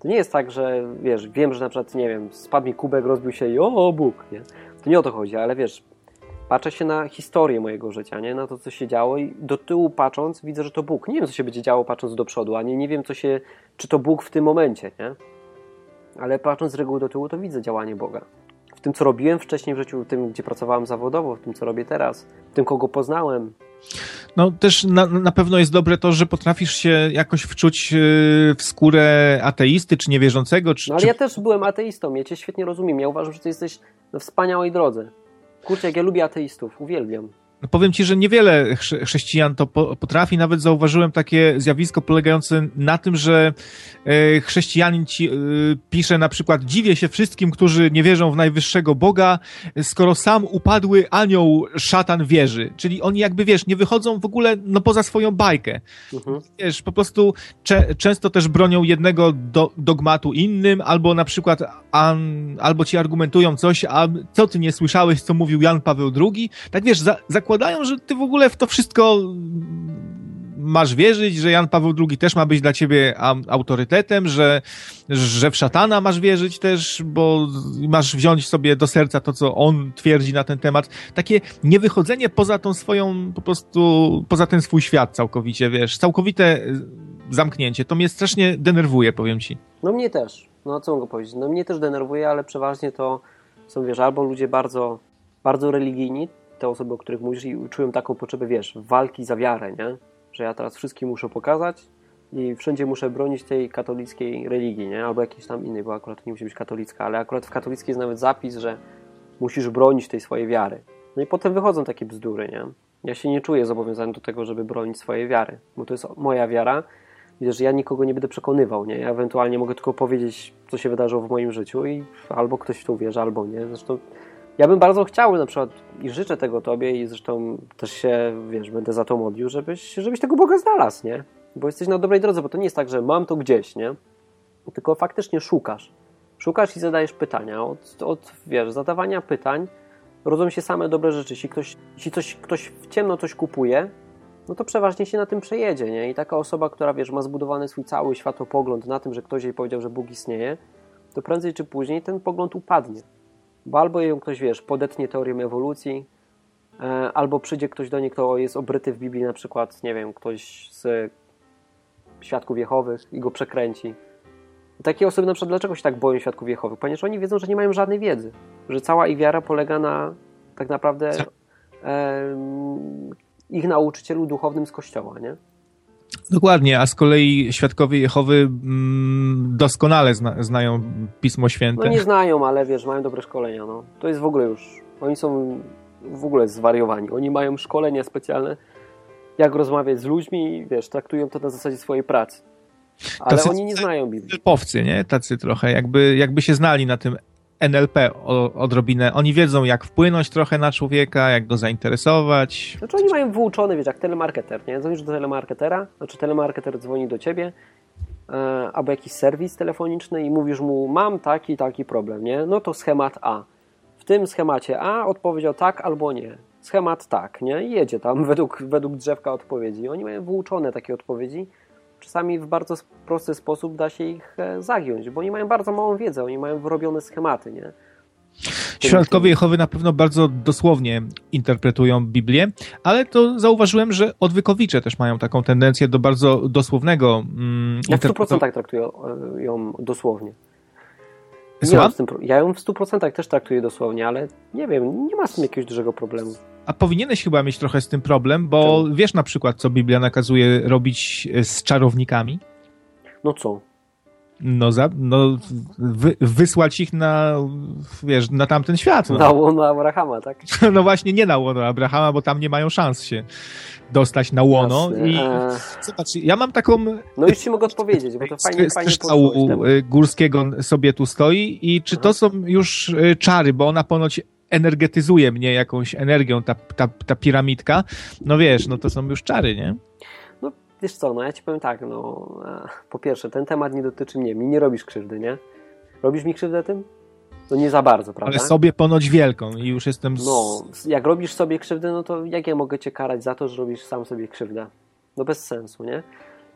To nie jest tak, że wiesz, wiem, że na przykład, nie wiem, spadł mi kubek, rozbił się i o, Bóg, nie? To nie o to chodzi, ale wiesz, patrzę się na historię mojego życia, nie? Na to, co się działo i do tyłu patrząc widzę, że to Bóg. Nie wiem, co się będzie działo patrząc do przodu, ani nie wiem, co się, czy to Bóg w tym momencie, nie? Ale patrząc z reguły do tyłu, to widzę działanie Boga. W tym, co robiłem wcześniej w życiu, w tym, gdzie pracowałem zawodowo, w tym, co robię teraz, w tym, kogo poznałem, no też na, na pewno jest dobre to, że potrafisz się jakoś wczuć e, w skórę ateisty czy niewierzącego. Czy, no ale czy... ja też byłem ateistą, ja cię świetnie rozumiem. Ja uważam, że ty jesteś na wspaniałej drodze. Kurczę, jak ja lubię ateistów, uwielbiam. No powiem ci, że niewiele chrześcijan to potrafi. Nawet zauważyłem takie zjawisko polegające na tym, że e, chrześcijanin ci e, pisze na przykład dziwię się wszystkim, którzy nie wierzą w najwyższego Boga, skoro sam upadły anioł szatan wierzy. Czyli oni jakby, wiesz, nie wychodzą w ogóle no, poza swoją bajkę. Mhm. Wiesz, po prostu cze często też bronią jednego do dogmatu innym, albo na przykład an, albo ci argumentują coś, a co ty nie słyszałeś, co mówił Jan Paweł II. Tak wiesz, za zakładają, że ty w ogóle w to wszystko masz wierzyć, że Jan Paweł II też ma być dla ciebie autorytetem, że, że w szatana masz wierzyć też, bo masz wziąć sobie do serca to, co on twierdzi na ten temat. Takie niewychodzenie poza tą swoją, po prostu, poza ten swój świat całkowicie, wiesz, całkowite zamknięcie. To mnie strasznie denerwuje, powiem ci. No mnie też. No co mogę powiedzieć? No mnie też denerwuje, ale przeważnie to są, wiesz, albo ludzie bardzo, bardzo religijni, te osoby, o których mówisz i czują taką potrzebę, wiesz, walki za wiarę, nie? Że ja teraz wszystkim muszę pokazać i wszędzie muszę bronić tej katolickiej religii, nie? Albo jakiejś tam innej, bo akurat nie musi być katolicka, ale akurat w katolickiej jest nawet zapis, że musisz bronić tej swojej wiary. No i potem wychodzą takie bzdury, nie? Ja się nie czuję zobowiązany do tego, żeby bronić swojej wiary, bo to jest moja wiara. Że ja nikogo nie będę przekonywał, nie? Ja ewentualnie mogę tylko powiedzieć, co się wydarzyło w moim życiu i albo ktoś w to uwierzy, albo nie. Zresztą ja bym bardzo chciał na przykład i życzę tego Tobie i zresztą też się, wiesz, będę za to modlił, żebyś, żebyś tego Boga znalazł, nie? Bo jesteś na dobrej drodze, bo to nie jest tak, że mam to gdzieś, nie? Tylko faktycznie szukasz. Szukasz i zadajesz pytania. Od, od wiesz, zadawania pytań rodzą się same dobre rzeczy. Jeśli ktoś, jeśli coś, ktoś w ciemno coś kupuje, no to przeważnie się na tym przejedzie, nie? I taka osoba, która, wiesz, ma zbudowany swój cały światopogląd na tym, że ktoś jej powiedział, że Bóg istnieje, to prędzej czy później ten pogląd upadnie. Bo albo ją ktoś, wiesz, podetnie teorię ewolucji, e, albo przyjdzie ktoś do niej, kto jest obryty w Biblii, na przykład, nie wiem, ktoś z świadków Jehowych i go przekręci. Takie osoby na przykład dlaczego się tak boją świadków Jehowych? Ponieważ oni wiedzą, że nie mają żadnej wiedzy. Że cała ich wiara polega na tak naprawdę e, ich nauczycielu duchownym z kościoła, nie? Dokładnie, a z kolei świadkowie Jehowy mm, doskonale zna, znają Pismo Święte. No nie znają, ale wiesz, mają dobre szkolenia. No. To jest w ogóle już, oni są w ogóle zwariowani. Oni mają szkolenia specjalne, jak rozmawiać z ludźmi, wiesz, traktują to na zasadzie swojej pracy. Ale tacy oni nie znają Biblii. Powcy, nie? Tacy trochę, jakby, jakby się znali na tym NLP odrobinę. Oni wiedzą, jak wpłynąć trochę na człowieka, jak go zainteresować. Znaczy oni mają wyuczone, wiesz, jak telemarketer, nie? Dzwonisz do telemarketera, znaczy telemarketer dzwoni do ciebie, e, albo jakiś serwis telefoniczny i mówisz mu, mam taki, taki problem, nie? No to schemat A. W tym schemacie A odpowiedział tak albo nie. Schemat tak, nie? I jedzie tam według, według drzewka odpowiedzi. Oni mają wyuczone takie odpowiedzi czasami w bardzo prosty sposób da się ich e, zagiąć, bo oni mają bardzo małą wiedzę, oni mają wyrobione schematy, nie? Świadkowie Jehowy na pewno bardzo dosłownie interpretują Biblię, ale to zauważyłem, że odwykowicze też mają taką tendencję do bardzo dosłownego mm, Ja w 100% traktuję e, ją dosłownie. Nie mam z tym, ja ją w 100% też traktuję dosłownie, ale nie wiem, nie ma z tym jakiegoś dużego problemu. A powinieneś chyba mieć trochę z tym problem, bo Czemu? wiesz na przykład, co Biblia nakazuje robić e, z czarownikami? No co? No, za, no wy, wysłać ich na, wiesz, na tamten świat. No. Na łono Abrahama, tak? No właśnie, nie na łono Abrahama, bo tam nie mają szans się dostać na łono. Jasne. I e... zobacz, ja mam taką... No już ci mogę odpowiedzieć, bo to fajnie, z fajnie y, Górskiego sobie tu stoi i czy Aha. to są już y, czary, bo ona ponoć energetyzuje mnie jakąś energią, ta, ta, ta piramidka, no wiesz, no to są już czary, nie? No wiesz co, no ja ci powiem tak, no po pierwsze, ten temat nie dotyczy mnie, mi nie robisz krzywdy, nie? Robisz mi krzywdę tym? No nie za bardzo, prawda? Ale sobie ponoć wielką i już jestem... Z... No, jak robisz sobie krzywdę, no to jak ja mogę cię karać za to, że robisz sam sobie krzywdę? No bez sensu, nie?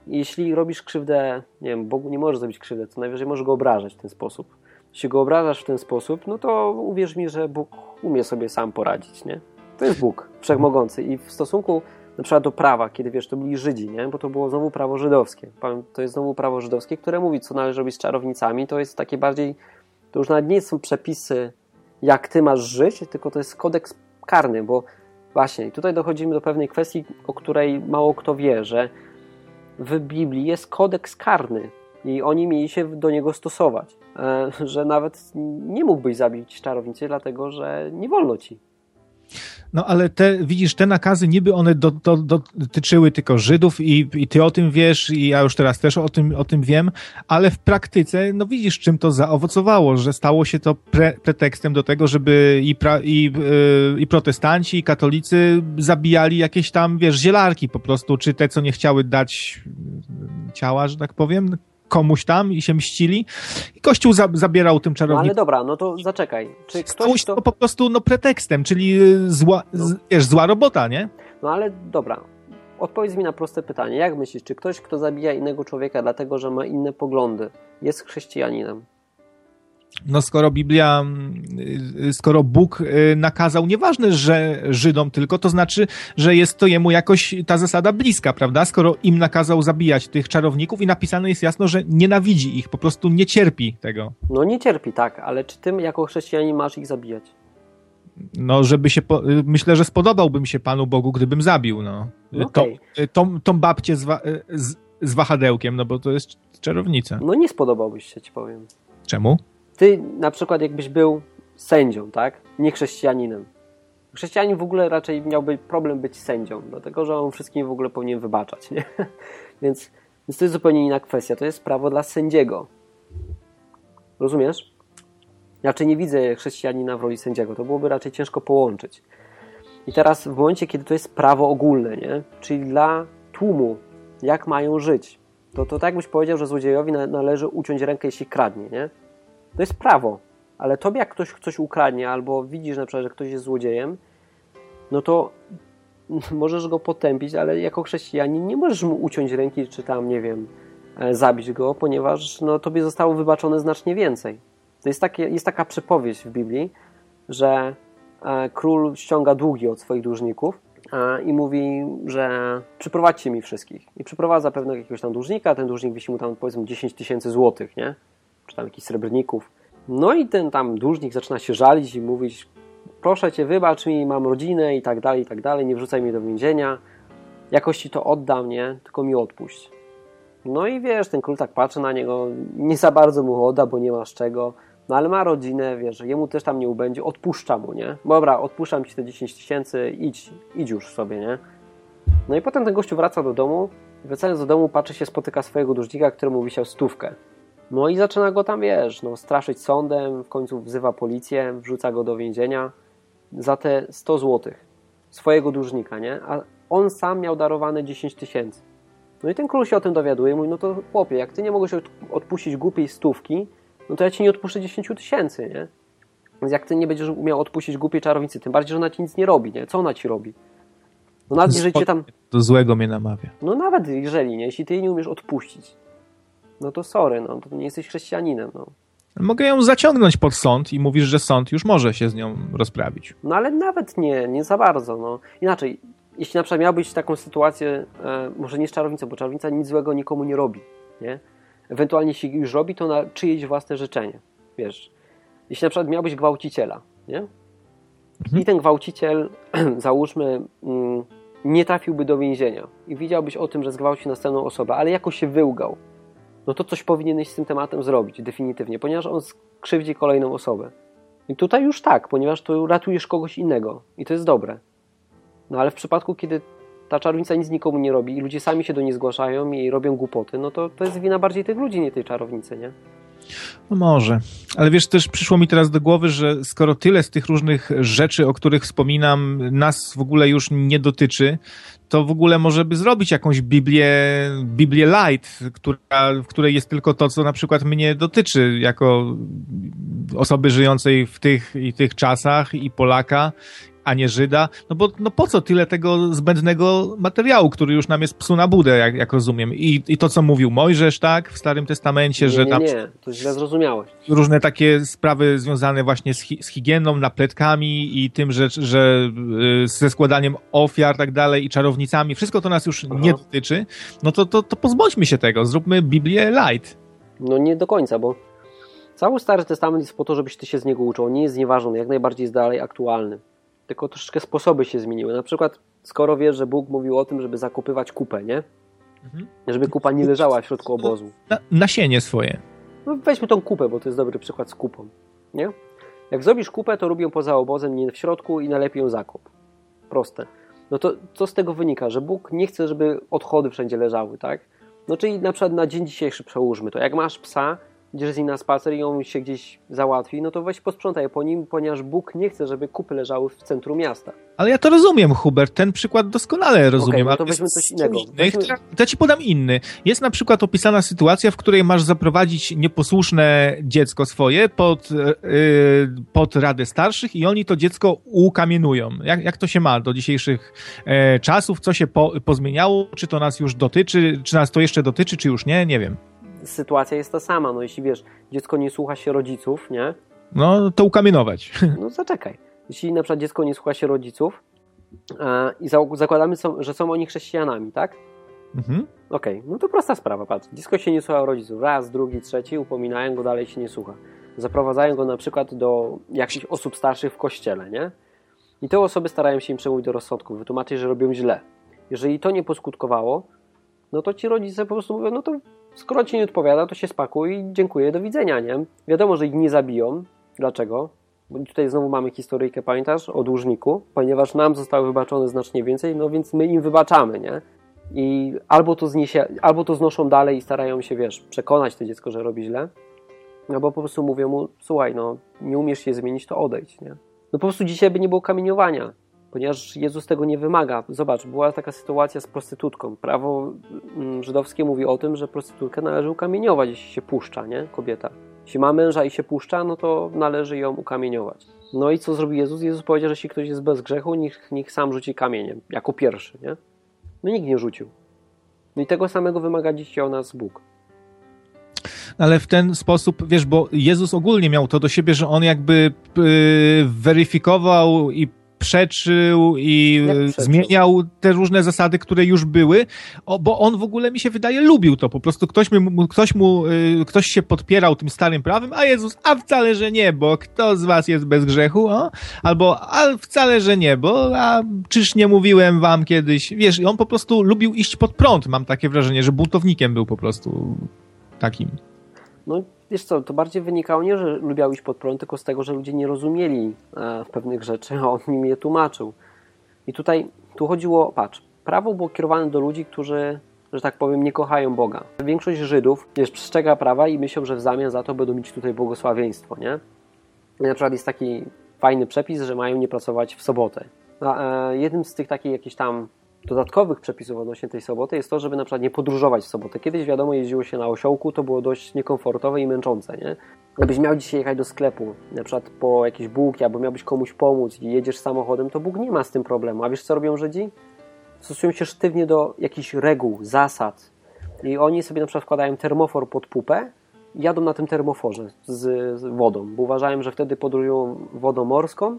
Jeśli robisz krzywdę, nie wiem, Bogu nie możesz zrobić krzywdę, to najwyżej możesz go obrażać w ten sposób. Jeśli go obrażasz w ten sposób, no to uwierz mi, że Bóg umie sobie sam poradzić, nie? To jest Bóg, wszechmogący i w stosunku na przykład do prawa, kiedy wiesz, to byli Żydzi, nie? Bo to było znowu prawo żydowskie. To jest znowu prawo żydowskie, które mówi, co należy robić z czarownicami. To jest takie bardziej to już nawet nie są przepisy, jak ty masz żyć, tylko to jest kodeks karny, bo właśnie tutaj dochodzimy do pewnej kwestii, o której mało kto wie, że w Biblii jest kodeks karny i oni mieli się do niego stosować. E, że nawet nie mógłbyś zabić czarownicy, dlatego że nie wolno ci. No ale te, widzisz, te nakazy niby one do, do, dotyczyły tylko Żydów i, i ty o tym wiesz i ja już teraz też o tym, o tym wiem, ale w praktyce, no widzisz, czym to zaowocowało, że stało się to pre, pretekstem do tego, żeby i, pra, i, yy, i protestanci, i katolicy zabijali jakieś tam, wiesz, zielarki po prostu, czy te, co nie chciały dać ciała, że tak powiem, komuś tam i się mścili. I Kościół za, zabierał tym czarownikom. No ale dobra, no to zaczekaj. Czy ktoś to... po prostu no, pretekstem, czyli y, zła, no. z, wiesz, zła robota, nie? No ale dobra. Odpowiedz mi na proste pytanie. Jak myślisz, czy ktoś, kto zabija innego człowieka dlatego, że ma inne poglądy, jest chrześcijaninem? No skoro Biblia, y, skoro Bóg y, nakazał, nieważne, że Żydom tylko, to znaczy, że jest to jemu jakoś ta zasada bliska, prawda? Skoro im nakazał zabijać tych czarowników i napisane jest jasno, że nienawidzi ich, po prostu nie cierpi tego. No nie cierpi, tak, ale czy tym jako chrześcijanin masz ich zabijać? No, żeby się, po... myślę, że spodobałbym się Panu Bogu, gdybym zabił, no okay. tą, tą, tą babcię z, wa... z, z wahadełkiem, no bo to jest czarownica. No nie spodobałbyś się, ci powiem. Czemu? Ty na przykład jakbyś był sędzią, tak? Nie chrześcijaninem. Chrześcijanin w ogóle raczej miałby problem być sędzią, dlatego że on wszystkim w ogóle powinien wybaczać, nie? Więc, więc to jest zupełnie inna kwestia. To jest prawo dla sędziego. Rozumiesz? Raczej nie widzę chrześcijanina w roli sędziego. To byłoby raczej ciężko połączyć. I teraz w momencie, kiedy to jest prawo ogólne, nie? czyli dla tłumu, jak mają żyć, to, to tak byś powiedział, że złodziejowi należy uciąć rękę, jeśli kradnie, nie? To jest prawo, ale tobie jak ktoś coś ukradnie, albo widzisz na przykład, że ktoś jest złodziejem, no to możesz go potępić, ale jako chrześcijanin nie możesz mu uciąć ręki, czy tam, nie wiem, e, zabić go, ponieważ no, tobie zostało wybaczone znacznie więcej. To jest, takie, jest taka przepowiedź w Biblii, że e, król ściąga długi od swoich dłużników i mówi, że przyprowadźcie mi wszystkich. I przyprowadza pewnego jakiegoś tam dłużnika, ten dłużnik wisi mu tam powiedzmy 10 tysięcy złotych, nie? Czy tam jakichś srebrników. No i ten tam dłużnik zaczyna się żalić i mówić proszę cię, wybacz mi, mam rodzinę i tak dalej, i tak dalej, nie wrzucaj mnie do więzienia, jakoś ci to oddam, nie, tylko mi odpuść. No i wiesz, ten król tak patrzy na niego, nie za bardzo mu odda, bo nie ma z czego, no ale ma rodzinę, wiesz, jemu też tam nie ubędzie, odpuszcza mu, nie? Dobra, odpuszczam ci te 10 tysięcy, idź, idź już sobie, nie? No i potem ten gościu wraca do domu, wracając do domu patrzy się, spotyka swojego dłużnika, któremu wisiał stówkę. No i zaczyna go tam, wiesz, no, straszyć sądem, w końcu wzywa policję, wrzuca go do więzienia za te 100 zł swojego dłużnika, nie? A on sam miał darowane 10 tysięcy. No i ten król się o tym dowiaduje, mówi, no to chłopie, jak ty nie mogłeś odpuścić głupiej stówki, no to ja ci nie odpuszczę 10 tysięcy, nie? Więc jak ty nie będziesz umiał odpuścić głupiej czarownicy, tym bardziej, że ona ci nic nie robi, nie? Co ona ci robi? No nawet jeżeli cię tam... Do złego mnie namawia. No nawet jeżeli, nie? Jeśli ty jej nie umiesz odpuścić, no to sorry, no to nie jesteś chrześcijaninem, no. Mogę ją zaciągnąć pod sąd i mówisz, że sąd już może się z nią rozprawić. No ale nawet nie, nie za bardzo, no. Inaczej, jeśli na przykład miałbyś taką sytuację, e, może nie z czarownicą, bo czarownica nic złego nikomu nie robi, nie? Ewentualnie jeśli już robi, to na czyjeś własne życzenie, wiesz. Jeśli na przykład miałbyś gwałciciela, nie? Mhm. I ten gwałciciel, załóżmy, mm, nie trafiłby do więzienia i widziałbyś o tym, że zgwałcił następną osobę, ale jakoś się wyłgał, no to coś powinieneś z tym tematem zrobić, definitywnie, ponieważ on skrzywdzi kolejną osobę. I tutaj już tak, ponieważ tu ratujesz kogoś innego i to jest dobre. No ale w przypadku, kiedy ta czarownica nic nikomu nie robi i ludzie sami się do niej zgłaszają i robią głupoty, no to to jest wina bardziej tych ludzi, nie tej czarownicy, nie? No może. Ale wiesz, też przyszło mi teraz do głowy, że skoro tyle z tych różnych rzeczy, o których wspominam, nas w ogóle już nie dotyczy, to w ogóle może by zrobić jakąś Biblię, Biblię light, która, w której jest tylko to, co na przykład mnie dotyczy, jako osoby żyjącej w tych i tych czasach i Polaka a nie Żyda, no bo no po co tyle tego zbędnego materiału, który już nam jest psu na budę, jak, jak rozumiem. I, I to, co mówił Mojżesz, tak, w Starym Testamencie, nie, że nie, tam... Nie, to źle zrozumiałeś. Różne takie sprawy związane właśnie z, hi, z higieną, napletkami i tym, że, że y, ze składaniem ofiar, tak dalej, i czarownicami, wszystko to nas już Aha. nie dotyczy, no to, to, to pozbądźmy się tego, zróbmy Biblię light. No nie do końca, bo cały Stary Testament jest po to, żebyś ty się z niego uczył. Nie jest znieważony, jak najbardziej jest dalej aktualny tylko troszeczkę sposoby się zmieniły. Na przykład, skoro wiesz, że Bóg mówił o tym, żeby zakopywać kupę, nie? Mhm. Żeby kupa nie leżała w środku obozu. Na, nasienie swoje. No weźmy tą kupę, bo to jest dobry przykład z kupą, nie? Jak zrobisz kupę, to robią poza obozem, nie w środku i najlepiej ją zakop. Proste. No to co z tego wynika? Że Bóg nie chce, żeby odchody wszędzie leżały, tak? No czyli na przykład na dzień dzisiejszy przełóżmy to. Jak masz psa, idziesz z nim na spacer i on się gdzieś załatwi, no to weź posprzątaj po nim, ponieważ Bóg nie chce, żeby kupy leżały w centrum miasta. Ale ja to rozumiem, Hubert, ten przykład doskonale rozumiem. Okay, no to weźmy coś innego. Weźmy... Ja ci podam inny. Jest na przykład opisana sytuacja, w której masz zaprowadzić nieposłuszne dziecko swoje pod, yy, pod radę starszych i oni to dziecko ukamienują. Jak, jak to się ma do dzisiejszych e, czasów? Co się po, pozmieniało? Czy to nas już dotyczy? Czy nas to jeszcze dotyczy, czy już nie? Nie wiem sytuacja jest ta sama. No jeśli wiesz, dziecko nie słucha się rodziców, nie? No to ukamienować. No zaczekaj. Jeśli na przykład dziecko nie słucha się rodziców e, i zakładamy, że są oni chrześcijanami, tak? Mhm. Okej, okay. no to prosta sprawa, patrz. Dziecko się nie słucha rodziców. Raz, drugi, trzeci, upominają go, dalej się nie słucha. Zaprowadzają go na przykład do jakichś osób starszych w kościele, nie? I te osoby starają się im przemówić do rozsądku, wytłumaczyć, że robią źle. Jeżeli to nie poskutkowało, no to ci rodzice po prostu mówią, no to skoro ci nie odpowiada, to się spakuj i dziękuję, do widzenia, nie? Wiadomo, że ich nie zabiją. Dlaczego? Bo tutaj znowu mamy historyjkę, pamiętasz, o dłużniku, ponieważ nam zostało wybaczone znacznie więcej, no więc my im wybaczamy, nie? I albo to, zniesie, albo to znoszą dalej i starają się, wiesz, przekonać to dziecko, że robi źle, albo po prostu mówią mu, słuchaj, no, nie umiesz się zmienić, to odejdź, nie? No po prostu dzisiaj by nie było kamieniowania ponieważ Jezus tego nie wymaga. Zobacz, była taka sytuacja z prostytutką. Prawo mm, żydowskie mówi o tym, że prostytutkę należy ukamieniować, jeśli się puszcza, nie? Kobieta. Jeśli ma męża i się puszcza, no to należy ją ukamieniować. No i co zrobi Jezus? Jezus powiedział, że jeśli ktoś jest bez grzechu, niech, niech sam rzuci kamieniem, jako pierwszy, nie? No nikt nie rzucił. No i tego samego wymaga dzisiaj o nas Bóg ale w ten sposób, wiesz, bo Jezus ogólnie miał to do siebie, że on jakby yy, weryfikował i przeczył i zmieniał te różne zasady, które już były, o, bo on w ogóle mi się wydaje lubił to. Po prostu ktoś, mu, ktoś, mu, y, ktoś się podpierał tym starym prawem, a Jezus, a wcale, że nie, bo kto z was jest bez grzechu? O? Albo, a wcale, że nie, bo a czyż nie mówiłem wam kiedyś? Wiesz, on po prostu lubił iść pod prąd, mam takie wrażenie, że buntownikiem był po prostu takim. No wiesz co, to bardziej wynikało nie, że lubiał iść pod prąd, tylko z tego, że ludzie nie rozumieli e, pewnych rzeczy, a on im je tłumaczył. I tutaj, tu chodziło, patrz, prawo było kierowane do ludzi, którzy, że tak powiem, nie kochają Boga. Większość Żydów, wiesz, przestrzega prawa i myślą, że w zamian za to będą mieć tutaj błogosławieństwo, nie? I na przykład jest taki fajny przepis, że mają nie pracować w sobotę. A, e, jednym z tych takich jakichś tam dodatkowych przepisów odnośnie tej soboty jest to, żeby na przykład nie podróżować w sobotę. Kiedyś wiadomo jeździło się na osiołku, to było dość niekomfortowe i męczące, nie? Gdybyś miał dzisiaj jechać do sklepu, na przykład po jakieś bułki, albo miałbyś komuś pomóc i jedziesz samochodem, to Bóg nie ma z tym problemu. A wiesz co robią Żydzi? Stosują się sztywnie do jakichś reguł, zasad. I oni sobie na przykład wkładają termofor pod pupę i jadą na tym termoforze z, z wodą, bo uważają, że wtedy podróżują wodą morską,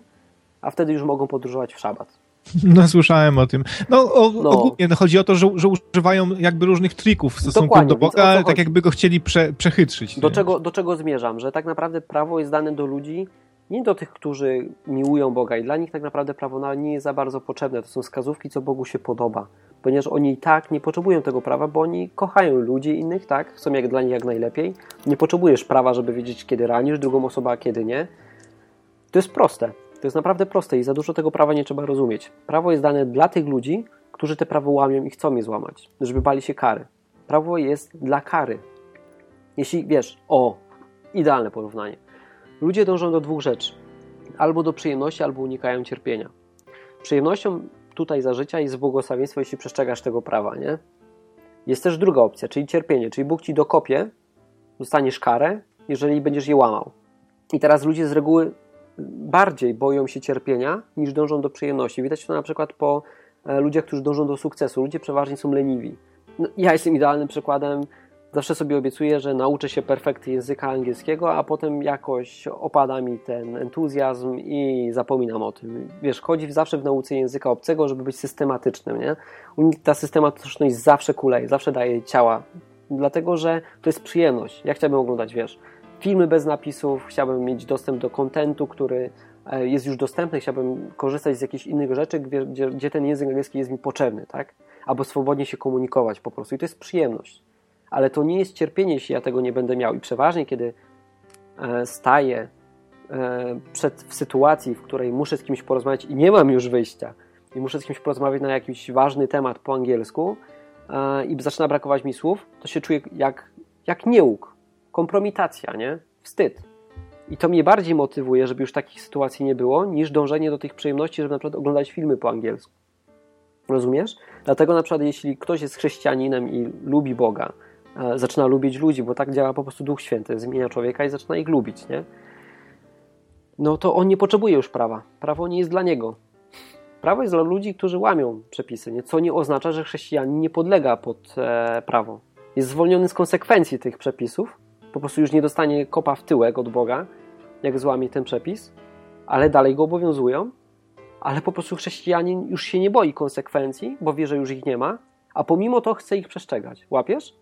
a wtedy już mogą podróżować w szabat. No, słyszałem o tym. No, o, no. ogólnie no, chodzi o to, że, że używają jakby różnych trików w stosunku Dokładnie, do Boga, tak jakby go chcieli prze, przechytrzyć. Do czego, do czego zmierzam? Że tak naprawdę prawo jest dane do ludzi, nie do tych, którzy miłują Boga i dla nich tak naprawdę prawo nie jest za bardzo potrzebne. To są wskazówki, co Bogu się podoba. ponieważ oni i tak nie potrzebują tego prawa, bo oni kochają ludzi innych, tak? Chcą jak dla nich jak najlepiej. Nie potrzebujesz prawa, żeby wiedzieć, kiedy ranisz drugą osobę, a kiedy nie. To jest proste. To jest naprawdę proste i za dużo tego prawa nie trzeba rozumieć. Prawo jest dane dla tych ludzi, którzy te prawo łamią i chcą je złamać, żeby bali się kary. Prawo jest dla kary. Jeśli wiesz, o, idealne porównanie. Ludzie dążą do dwóch rzeczy: albo do przyjemności, albo unikają cierpienia. Przyjemnością tutaj za życia jest błogosławieństwo, jeśli przestrzegasz tego prawa, nie? Jest też druga opcja, czyli cierpienie, czyli Bóg ci dokopie, dostaniesz karę, jeżeli będziesz je łamał. I teraz ludzie z reguły bardziej boją się cierpienia niż dążą do przyjemności. Widać to na przykład po e, ludziach, którzy dążą do sukcesu. Ludzie przeważnie są leniwi. No, ja jestem idealnym przykładem Zawsze sobie obiecuję, że nauczę się perfekty języka angielskiego, a potem jakoś opada mi ten entuzjazm i zapominam o tym. Wiesz, chodzi zawsze w nauce języka obcego, żeby być systematycznym, nie? Ta systematyczność zawsze kuleje, zawsze daje ciała, dlatego że to jest przyjemność. Ja chciałbym oglądać, wiesz, filmy bez napisów, chciałbym mieć dostęp do kontentu, który e, jest już dostępny, chciałbym korzystać z jakichś innych rzeczy, gdzie, gdzie ten język angielski jest mi potrzebny, tak? Albo swobodnie się komunikować po prostu. I to jest przyjemność ale to nie jest cierpienie, jeśli ja tego nie będę miał. I przeważnie, kiedy e, staję e, przed, w sytuacji, w której muszę z kimś porozmawiać i nie mam już wyjścia, i muszę z kimś porozmawiać na jakiś ważny temat po angielsku i zaczyna brakować mi słów, to się czuję jak, jak nieuk, kompromitacja, nie? Wstyd. I to mnie bardziej motywuje, żeby już takich sytuacji nie było, niż dążenie do tych przyjemności, żeby na przykład oglądać filmy po angielsku. Rozumiesz? Dlatego na przykład jeśli ktoś jest chrześcijaninem i lubi Boga, E, zaczyna lubić ludzi, bo tak działa po prostu Duch Święty, zmienia człowieka i zaczyna ich lubić, nie? No to on nie potrzebuje już prawa. Prawo nie jest dla niego. Prawo jest dla ludzi, którzy łamią przepisy, nie? co nie oznacza, że chrześcijanin nie podlega pod e, prawo. Jest zwolniony z konsekwencji tych przepisów, po prostu już nie dostanie kopa w tyłek od Boga, jak złamie ten przepis, ale dalej go obowiązują, ale po prostu chrześcijanin już się nie boi konsekwencji, bo wie, że już ich nie ma, a pomimo to chce ich przestrzegać. Łapiesz?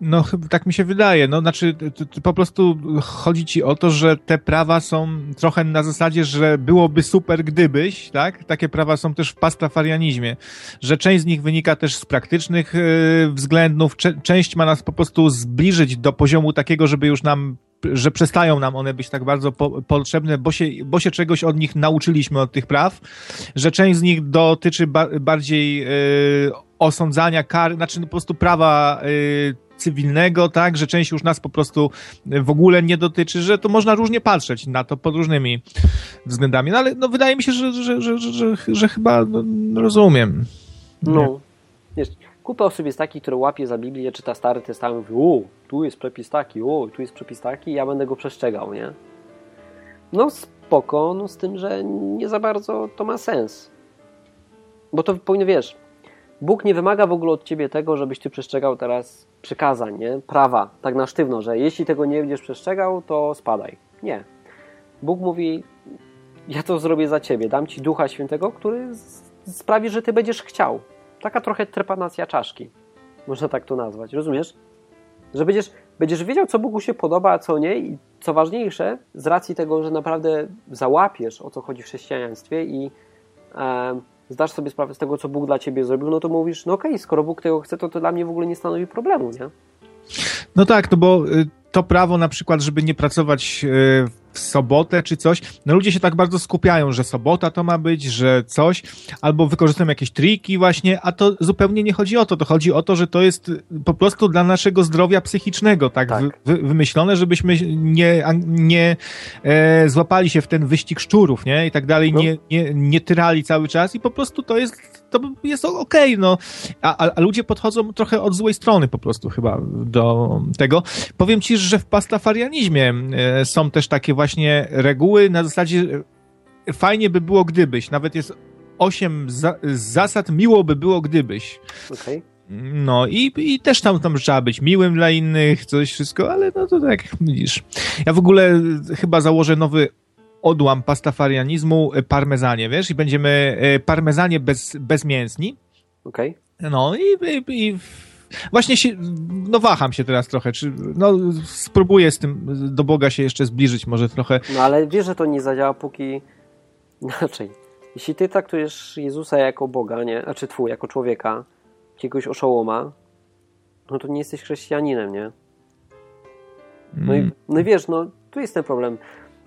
No, tak mi się wydaje. No, znaczy, po prostu chodzi ci o to, że te prawa są trochę na zasadzie, że byłoby super gdybyś, tak? Takie prawa są też w pastafarianizmie, że część z nich wynika też z praktycznych yy, względów, cze część ma nas po prostu zbliżyć do poziomu takiego, żeby już nam że przestają nam one być tak bardzo po, potrzebne, bo się, bo się czegoś od nich nauczyliśmy, od tych praw, że część z nich dotyczy ba bardziej yy, osądzania kar, znaczy no po prostu prawa yy, cywilnego, tak, że część już nas po prostu w ogóle nie dotyczy, że to można różnie patrzeć na to pod różnymi względami, no ale no, wydaje mi się, że, że, że, że, że chyba no, rozumiem. No, jest. Kupa osób jest takich, które łapie za Biblię, czyta Stary Testament, mówi, o, tu jest przepis taki, o, tu jest przepis taki, ja będę go przestrzegał, nie? No spoko, no z tym, że nie za bardzo to ma sens. Bo to powinno, wiesz, Bóg nie wymaga w ogóle od ciebie tego, żebyś ty przestrzegał teraz przykazań, nie? prawa, tak na sztywno, że jeśli tego nie będziesz przestrzegał, to spadaj. Nie. Bóg mówi, ja to zrobię za ciebie, dam ci Ducha Świętego, który sprawi, że ty będziesz chciał. Taka trochę trepanacja czaszki, można tak to nazwać, rozumiesz? Że będziesz, będziesz wiedział, co Bogu się podoba, a co nie i co ważniejsze, z racji tego, że naprawdę załapiesz, o co chodzi w chrześcijaństwie i zdasz sobie sprawę z tego, co Bóg dla ciebie zrobił, no to mówisz, no okej, okay, skoro Bóg tego chce, to to dla mnie w ogóle nie stanowi problemu, nie? No tak, no bo y, to prawo na przykład, żeby nie pracować y, w sobotę czy coś, no ludzie się tak bardzo skupiają, że sobota to ma być, że coś, albo wykorzystują jakieś triki właśnie, a to zupełnie nie chodzi o to, to chodzi o to, że to jest po prostu dla naszego zdrowia psychicznego, tak, tak. Wy, wymyślone, żebyśmy nie, nie e, złapali się w ten wyścig szczurów, nie, i tak dalej, no. nie, nie, nie tyrali cały czas i po prostu to jest to jest okej, okay, no. A, a, ludzie podchodzą trochę od złej strony po prostu chyba do tego. Powiem ci, że w pastafarianizmie e, są też takie właśnie reguły na zasadzie e, fajnie by było gdybyś, nawet jest osiem za, zasad, miło by było gdybyś. Okay. No i, i też tam, tam trzeba być miłym dla innych, coś wszystko, ale no to tak, widzisz. Ja w ogóle chyba założę nowy odłam pastafarianizmu e, parmezanie, wiesz, i będziemy e, parmezanie bez, bezmięsni. Okej. Okay. No i, i, i Właśnie się, no waham się teraz trochę, czy, no spróbuję z tym do Boga się jeszcze zbliżyć może trochę. No ale wiesz, że to nie zadziała póki, inaczej, Jeśli ty traktujesz Jezusa jako Boga, nie? A czy twój, jako człowieka, jakiegoś oszołoma, no to nie jesteś chrześcijaninem, nie? No i, mm. no i wiesz, no tu jest ten problem.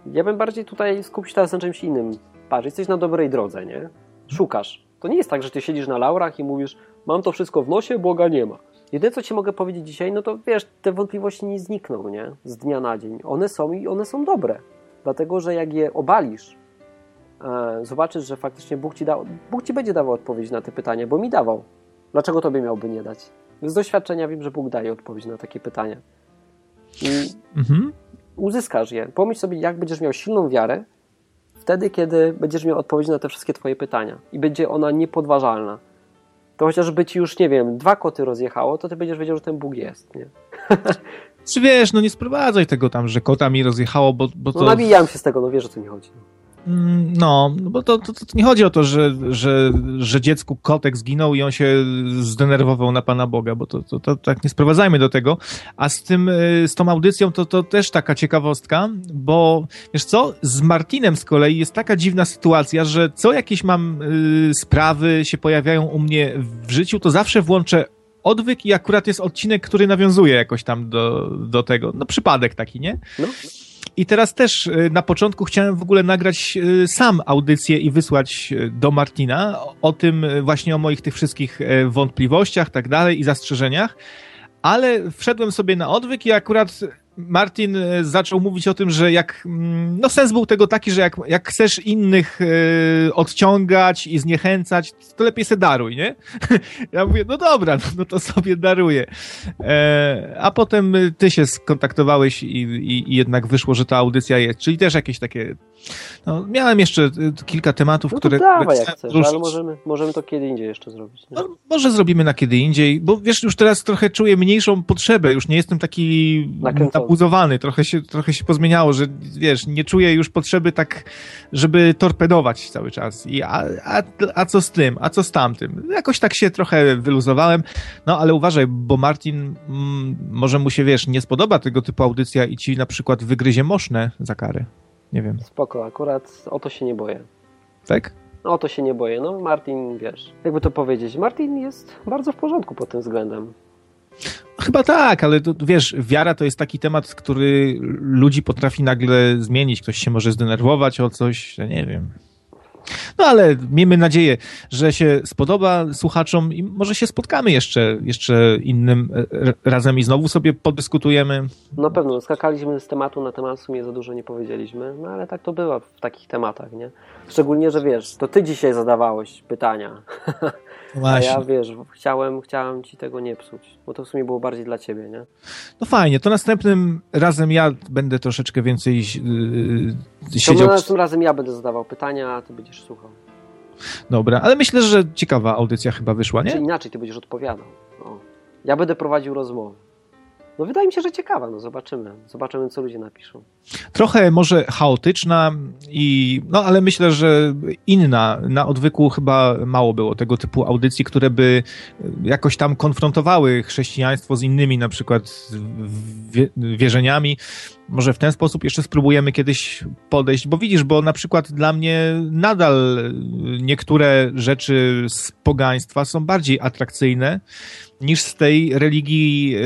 Ja bym bardziej tutaj skupił się teraz na czymś innym. Patrz, jesteś na dobrej drodze, nie? Szukasz. To nie jest tak, że ty siedzisz na laurach i mówisz, mam to wszystko w nosie, Boga nie ma. Jedyne, co ci mogę powiedzieć dzisiaj, no to wiesz, te wątpliwości nie znikną, nie? Z dnia na dzień. One są i one są dobre. Dlatego, że jak je obalisz, e, zobaczysz, że faktycznie Bóg ci, da, Bóg ci będzie dawał odpowiedź na te pytania, bo mi dawał. Dlaczego tobie miałby nie dać? Z doświadczenia wiem, że Bóg daje odpowiedź na takie pytania. I mhm. Uzyskasz je. Pomyśl sobie, jak będziesz miał silną wiarę, wtedy, kiedy będziesz miał odpowiedź na te wszystkie twoje pytania. I będzie ona niepodważalna. To chociażby ci już, nie wiem, dwa koty rozjechało, to ty będziesz wiedział, że ten Bóg jest, nie? Czy wiesz, no nie sprowadzaj tego tam, że kota mi rozjechało, bo, bo to... No nabijam się z tego, no wiesz, o co mi chodzi. No, bo to, to, to, nie chodzi o to, że, że, że dziecku kotek zginął i on się zdenerwował na Pana Boga, bo to, to, to tak nie sprowadzajmy do tego. A z tym, y, z tą audycją to, to też taka ciekawostka, bo wiesz co, z Martinem z kolei jest taka dziwna sytuacja, że co jakieś mam y, sprawy się pojawiają u mnie w życiu, to zawsze włączę odwyk i akurat jest odcinek, który nawiązuje jakoś tam do, do tego. No przypadek taki, nie? No. I teraz też y, na początku chciałem w ogóle nagrać y, sam audycję i wysłać y, do Martina o tym właśnie o moich tych wszystkich wątpliwościach, tak dalej i zastrzeżeniach, ale wszedłem sobie na odwyk i akurat Martin e, zaczął mówić o tym, że jak, mm, no sens był tego taki, że jak, jak chcesz innych e, odciągać i zniechęcać, to lepiej se daruj, nie? Ja mówię, no dobra, no, no to sobie daruję. E, a potem ty się skontaktowałeś i, i, i, jednak wyszło, że ta audycja jest, czyli też jakieś takie, no miałem jeszcze kilka tematów, no które... dawaj jak chcesz, ale możemy, możemy to kiedy indziej jeszcze zrobić. No, może zrobimy na kiedy indziej, bo wiesz, już teraz trochę czuję mniejszą potrzebę, już nie jestem taki nabuzowany, trochę się, trochę się pozmieniało, że wiesz, nie czuję już potrzeby tak, żeby torpedować cały czas. I a, a, a co z tym, a co z tamtym? Jakoś tak się trochę wyluzowałem, no ale uważaj, bo Martin mm, może mu się, wiesz, nie spodoba tego typu audycja i ci na przykład wygryzie moszne za karę. Nie wiem. Spoko, akurat o to się nie boję. Tak? No, o to się nie boję. No, Martin, wiesz, jakby to powiedzieć, Martin jest bardzo w porządku pod tym względem. Chyba tak, ale to, wiesz, wiara to jest taki temat, który ludzi potrafi nagle zmienić. Ktoś się może zdenerwować o coś, ja nie wiem. No ale miejmy nadzieję, że się spodoba słuchaczom i może się spotkamy jeszcze, jeszcze innym e, razem i znowu sobie podyskutujemy. No pewno, skakaliśmy z tematu na temat, w sumie za dużo nie powiedzieliśmy, no ale tak to bywa w takich tematach, nie? Szczególnie, że wiesz, to ty dzisiaj zadawałeś pytania. Właśnie. A ja wiesz, chciałem, chciałem ci tego nie psuć, bo to w sumie było bardziej dla ciebie, nie? No fajnie, to następnym razem ja będę troszeczkę więcej yy, siedział. To następnym razem ja będę zadawał pytania, a ty będziesz słuchał. Dobra, ale myślę, że ciekawa audycja chyba wyszła, nie? Czy inaczej ty będziesz odpowiadał. O. Ja będę prowadził rozmowę. No wydaje mi się, że ciekawa, no zobaczymy. Zobaczymy, co ludzie napiszą. Trochę może chaotyczna i, no ale myślę, że inna. Na odwyku chyba mało było tego typu audycji, które by jakoś tam konfrontowały chrześcijaństwo z innymi na przykład wierzeniami. Może w ten sposób jeszcze spróbujemy kiedyś podejść, bo widzisz, bo na przykład dla mnie nadal niektóre rzeczy z pogaństwa są bardziej atrakcyjne niż z tej religii yy,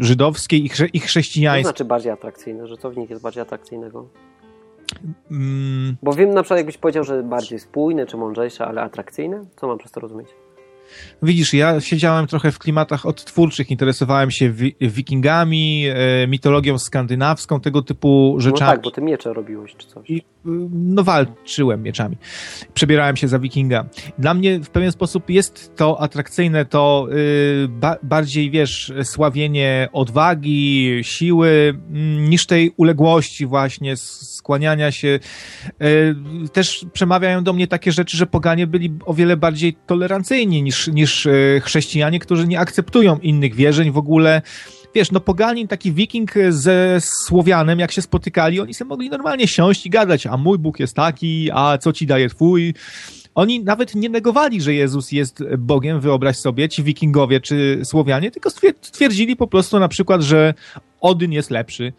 żydowskiej i, chrze, i chrześcijańskiej. Co znaczy bardziej atrakcyjne? Że co w nich jest bardziej atrakcyjnego? Mm. Bo wiem na przykład, jakbyś powiedział, że bardziej spójne czy mądrzejsze, ale atrakcyjne? Co mam przez to rozumieć? Widzisz, ja siedziałem trochę w klimatach odtwórczych, interesowałem się wi wikingami, e, mitologią skandynawską, tego typu rzeczami. No tak, bo ty miecze robiłeś czy coś. I, no walczyłem mieczami. Przebierałem się za wikinga. Dla mnie w pewien sposób jest to atrakcyjne, to y, ba bardziej, wiesz, sławienie odwagi, siły, y, niż tej uległości właśnie, skłaniania się. Y, też przemawiają do mnie takie rzeczy, że poganie byli o wiele bardziej tolerancyjni niż niż, e, chrześcijanie, którzy nie akceptują innych wierzeń w ogóle. Wiesz, no poganin, taki wiking ze Słowianem, jak się spotykali, oni sobie mogli normalnie siąść i gadać, a mój Bóg jest taki, a co ci daje twój. Oni nawet nie negowali, że Jezus jest Bogiem, wyobraź sobie, ci wikingowie czy Słowianie, tylko stwierdzili po prostu na przykład, że Odyn jest lepszy.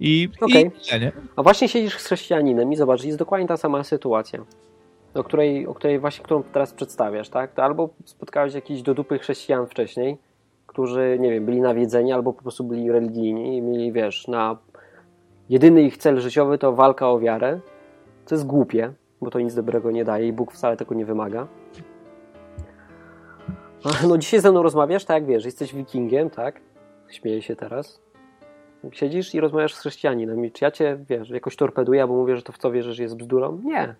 I, okay. i nie? A właśnie siedzisz z chrześcijaninem i zobacz, jest dokładnie ta sama sytuacja, o której, o której właśnie, którą teraz przedstawiasz, tak? To albo spotkałeś jakichś dodupy chrześcijan wcześniej, którzy, nie wiem, byli nawiedzeni albo po prostu byli religijni i mieli, wiesz, na jedyny ich cel życiowy to walka o wiarę, co jest głupie, bo to nic dobrego nie daje i Bóg wcale tego nie wymaga. No dzisiaj ze mną rozmawiasz, tak wiesz, jesteś wikingiem, tak? Śmieję się teraz. Siedzisz i rozmawiasz z chrześcijaninem. Czy ja cię, wiesz, jakoś torpeduję, bo mówię, że to w co wierzysz jest bzdurą? Nie.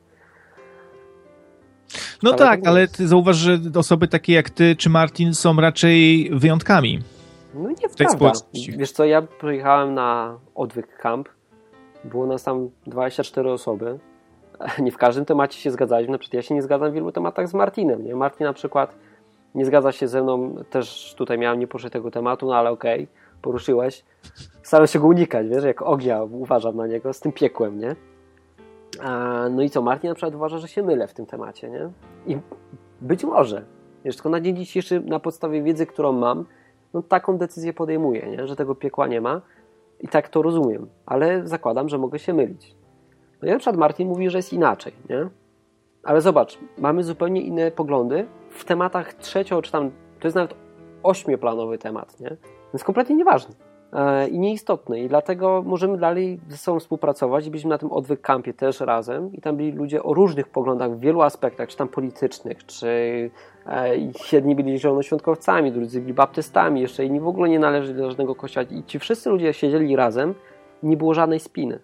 No ale tak, ale ty zauważ, że osoby takie jak ty czy Martin są raczej wyjątkami. No nie w tej społeczności. Wiesz co, ja pojechałem na odwyk camp. Było nas tam 24 osoby. Nie w każdym temacie się zgadzaliśmy. Na przykład ja się nie zgadzam w wielu tematach z Martinem. Nie? Martin na przykład nie zgadza się ze mną. Też tutaj miałem nie poruszyć tego tematu, no ale okej, okay, poruszyłeś. Staram się go unikać, wiesz, jak ognia uważam na niego z tym piekłem, nie? No i co, Martin na przykład uważa, że się mylę w tym temacie, nie? I być może, wiesz, tylko na dzień dzisiejszy na podstawie wiedzy, którą mam, no taką decyzję podejmuję, nie? że tego piekła nie ma i tak to rozumiem, ale zakładam, że mogę się mylić. No i na przykład Martin mówi, że jest inaczej, nie? Ale zobacz, mamy zupełnie inne poglądy w tematach trzecio, czy tam, to jest nawet ośmioplanowy temat, nie? Więc kompletnie nieważny. E, i nieistotny. I dlatego możemy dalej ze sobą współpracować. Byliśmy na tym odwyk kampie też razem i tam byli ludzie o różnych poglądach w wielu aspektach, czy tam politycznych, czy e, jedni byli zielonoświątkowcami, drudzy byli baptystami, jeszcze inni w ogóle nie należeli do żadnego kościoła. I ci wszyscy ludzie siedzieli razem, nie było żadnej spiny.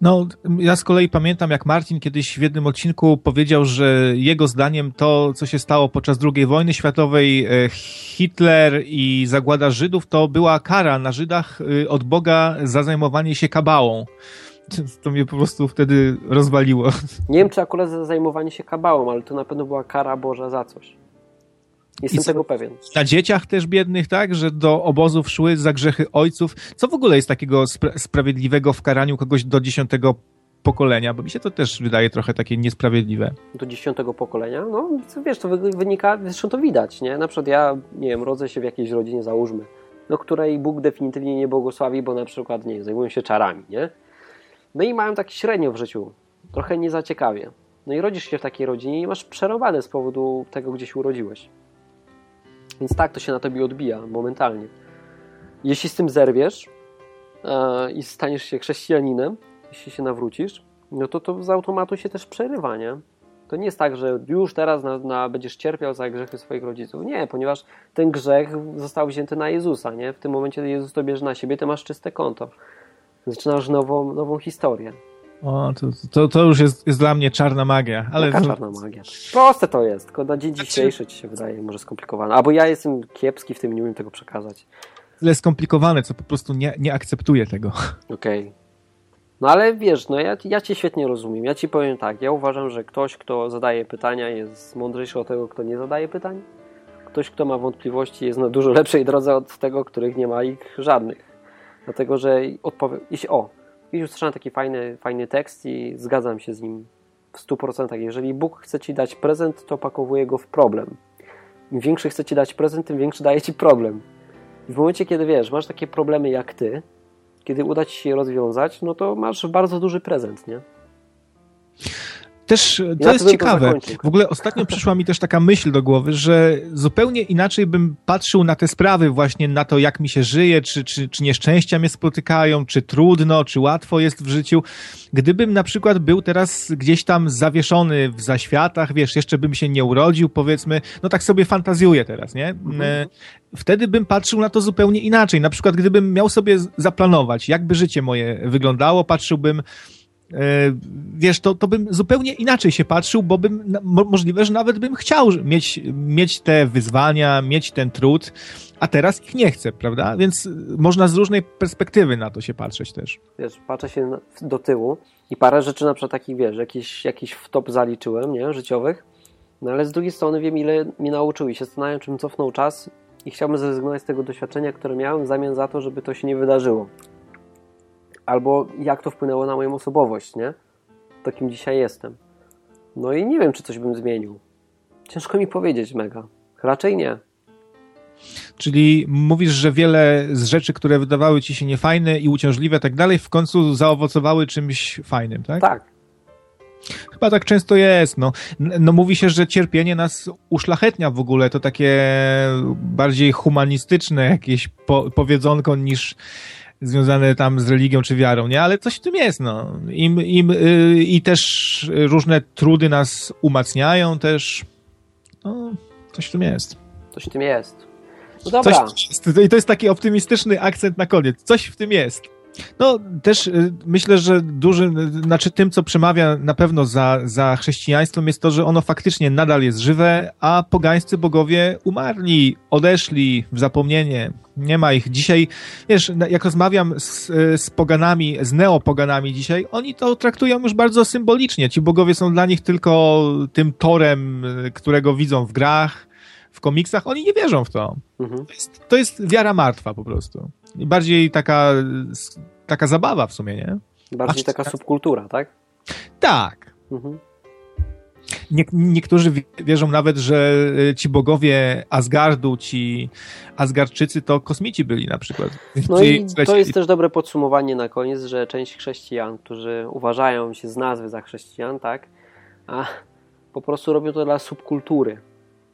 No, ja z kolei pamiętam, jak Martin kiedyś w jednym odcinku powiedział, że jego zdaniem to, co się stało podczas II wojny światowej, e, Hitler i zagłada Żydów, to była kara na Żydach e, od Boga za zajmowanie się kabałą. To mnie po prostu wtedy rozwaliło. Nie wiem, czy akurat za zajmowanie się kabałą, ale to na pewno była kara Boża za coś. Jestem I tego pewien. Na dzieciach też biednych, tak? Że do obozów szły za grzechy ojców. Co w ogóle jest takiego spra sprawiedliwego w karaniu kogoś do dziesiątego pokolenia? Bo mi się to też wydaje trochę takie niesprawiedliwe. Do dziesiątego pokolenia? No, wiesz, to wynika, zresztą to widać, nie? Na przykład ja, nie wiem, rodzę się w jakiejś rodzinie, załóżmy, no, której Bóg definitywnie nie błogosławi, bo na przykład, nie zajmują się czarami, nie? No i mają tak średnio w życiu. Trochę nie zaciekawie. No i rodzisz się w takiej rodzinie i masz przerobane z powodu tego, gdzie się urodziłeś. Więc tak, to się na tobie odbija momentalnie. Jeśli z tym zerwiesz e, i staniesz się chrześcijaninem, jeśli się nawrócisz, no to to z automatu się też przerywa, nie? To nie jest tak, że już teraz na, na, będziesz cierpiał za grzechy swoich rodziców. Nie, ponieważ ten grzech został wzięty na Jezusa, nie? W tym momencie Jezus to bierze na siebie, ty masz czyste konto. Zaczynasz nową, nową historię. O, to, to, to już jest, jest dla mnie czarna magia. Ale Jaka czarna magia? Proste to jest, tylko na dzień znaczy- dzisiejszy ci się wydaje może skomplikowane. Albo ja jestem kiepski w tym, nie umiem tego przekazać. Tyle skomplikowane, co po prostu nie, nie akceptuję tego. Okej. Okay. No ale wiesz, no ja, ja cię świetnie rozumiem. Ja ci powiem tak, ja uważam, że ktoś, kto zadaje pytania jest mądrzejszy od tego, kto nie zadaje pytań. Ktoś, kto ma wątpliwości jest na dużo lepszej drodze od tego, których nie ma ich żadnych. Dlatego, że odpowiem... Jeśli, o, Kiedyś usłyszałem taki fajny, fajny tekst i zgadzam się z nim w 100%. Jeżeli Bóg chce ci dać prezent, to opakowuje go w problem. Im większy chce ci dać prezent, tym większy daje ci problem. I w momencie, kiedy wiesz, masz takie problemy jak ty, kiedy uda ci się je rozwiązać, no to masz bardzo duży prezent, nie? Też to ja jest ciekawe. W ogóle ostatnio przyszła mi też taka myśl do głowy, że zupełnie inaczej bym patrzył na te sprawy, właśnie na to, jak mi się żyje, czy, czy, czy nieszczęścia mnie spotykają, czy trudno, czy łatwo jest w życiu. Gdybym na przykład był teraz gdzieś tam zawieszony w zaświatach, wiesz, jeszcze bym się nie urodził, powiedzmy, no tak sobie fantazjuję teraz, nie? Mhm. E, wtedy bym patrzył na to zupełnie inaczej. Na przykład, gdybym miał sobie zaplanować, jakby życie moje wyglądało, patrzyłbym wiesz, to, to bym zupełnie inaczej się patrzył, bo bym, możliwe, że nawet bym chciał mieć, mieć te wyzwania, mieć ten trud, a teraz ich nie chcę, prawda? Więc można z różnej perspektywy na to się patrzeć też. Wiesz, patrzę się do tyłu i parę rzeczy na przykład takich, wiesz, jakiś, jakiś wtop zaliczyłem, nie, życiowych, no ale z drugiej strony wiem, ile mi nauczył i się zastanawiam, czym cofnął czas i chciałbym zrezygnować z tego doświadczenia, które miałem w zamian za to, żeby to się nie wydarzyło albo jak to wpłynęło na moją osobowość, nie? To kim dzisiaj jestem. No i nie wiem, czy coś bym zmienił. Ciężko mi powiedzieć mega. Raczej nie. Czyli mówisz, że wiele z rzeczy, które wydawały ci się niefajne i uciążliwe, tak dalej, w końcu zaowocowały czymś fajnym, tak? Tak. Chyba tak często jest. No. no mówi się, że cierpienie nas uszlachetnia w ogóle. To takie bardziej humanistyczne jakieś po, powiedzonko niż związane tam z religią czy wiarą, nie? Ale coś w tym jest, no. Im, im, yy, I też różne trudy nas umacniają też. No, coś w tym jest. Coś w tym jest. No dobra. Coś, I to jest taki optymistyczny akcent na koniec. Coś w tym jest. No, też y, myślę, że duży, znaczy tym, co przemawia na pewno za, za chrześcijaństwem jest to, że ono faktycznie nadal jest żywe, a pogańscy bogowie umarli, odeszli w zapomnienie. Nie ma ich. Dzisiaj, wiesz, jak rozmawiam z, z poganami, z neopoganami dzisiaj, oni to traktują już bardzo symbolicznie. Ci bogowie są dla nich tylko tym torem, y, którego widzą w grach, w komiksach. Oni nie wierzą w to. Mhm. To, jest, to jest wiara martwa po prostu bardziej taka, taka zabawa w sumie, nie? Bardziej taka subkultura, tak? Tak. Mhm. Nie, niektórzy wierzą nawet, że y, ci bogowie Asgardu, ci Asgardczycy to kosmici byli na przykład. No i to jest też dobre podsumowanie na koniec, że część chrześcijan, którzy uważają się z nazwy za chrześcijan, tak, a po prostu robią to dla subkultury.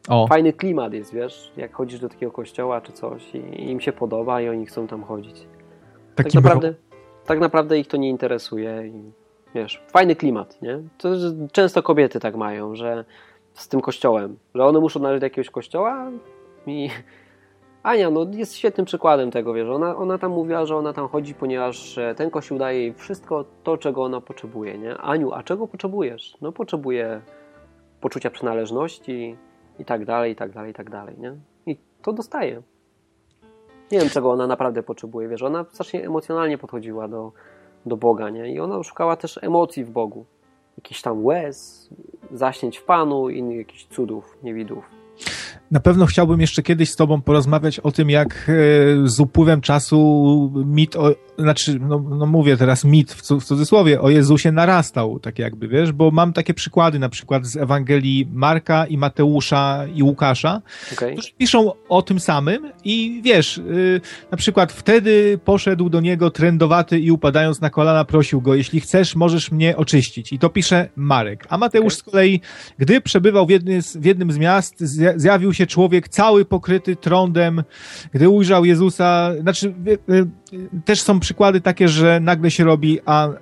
O. Fajny klimat jest, wiesz, jak chodzisz do takiego kościoła czy coś i im się podoba i oni chcą tam chodzić. tak naprawdę, tak naprawdę ich to nie interesuje i wiesz, fajny klimat, nie? To często kobiety tak mają, że z tym kościołem, że one muszą należeć do jakiegoś kościoła i Ania, no jest świetnym przykładem tego, wiesz, ona, ona tam mówiła, że ona tam chodzi, ponieważ e, ten kościół daje jej wszystko to, czego ona potrzebuje, nie? Aniu, a czego potrzebujesz? No potrzebuję poczucia przynależności, i tak dalej, i tak dalej, i tak dalej, nie? I to dostaje. Nie wiem, czego ona naprawdę potrzebuje, wiesz, ona strasznie emocjonalnie podchodziła do, do Boga, nie? I ona szukała też emocji w Bogu. Jakiś tam łez, zaśnięć w Panu i jakichś cudów, niewidów. Na pewno chciałbym jeszcze kiedyś z Tobą porozmawiać o tym, jak e, z upływem czasu mit, o, znaczy, no, no mówię teraz mit w, cudzysłowie, o Jezusie narastał, tak jakby, wiesz, bo mam takie przykłady, na przykład z Ewangelii Marka i Mateusza i Łukasza, okay. którzy piszą o tym samym i wiesz, yy, na przykład wtedy poszedł do niego trędowaty i upadając na kolana prosił go, jeśli chcesz, możesz mnie oczyścić. I to pisze Marek. A Mateusz okay. z kolei, gdy przebywał w, jednym z, w jednym z miast, zjawił się człowiek cały pokryty trądem, gdy ujrzał Jezusa, znaczy, yy, też są przykłady takie, że nagle się robi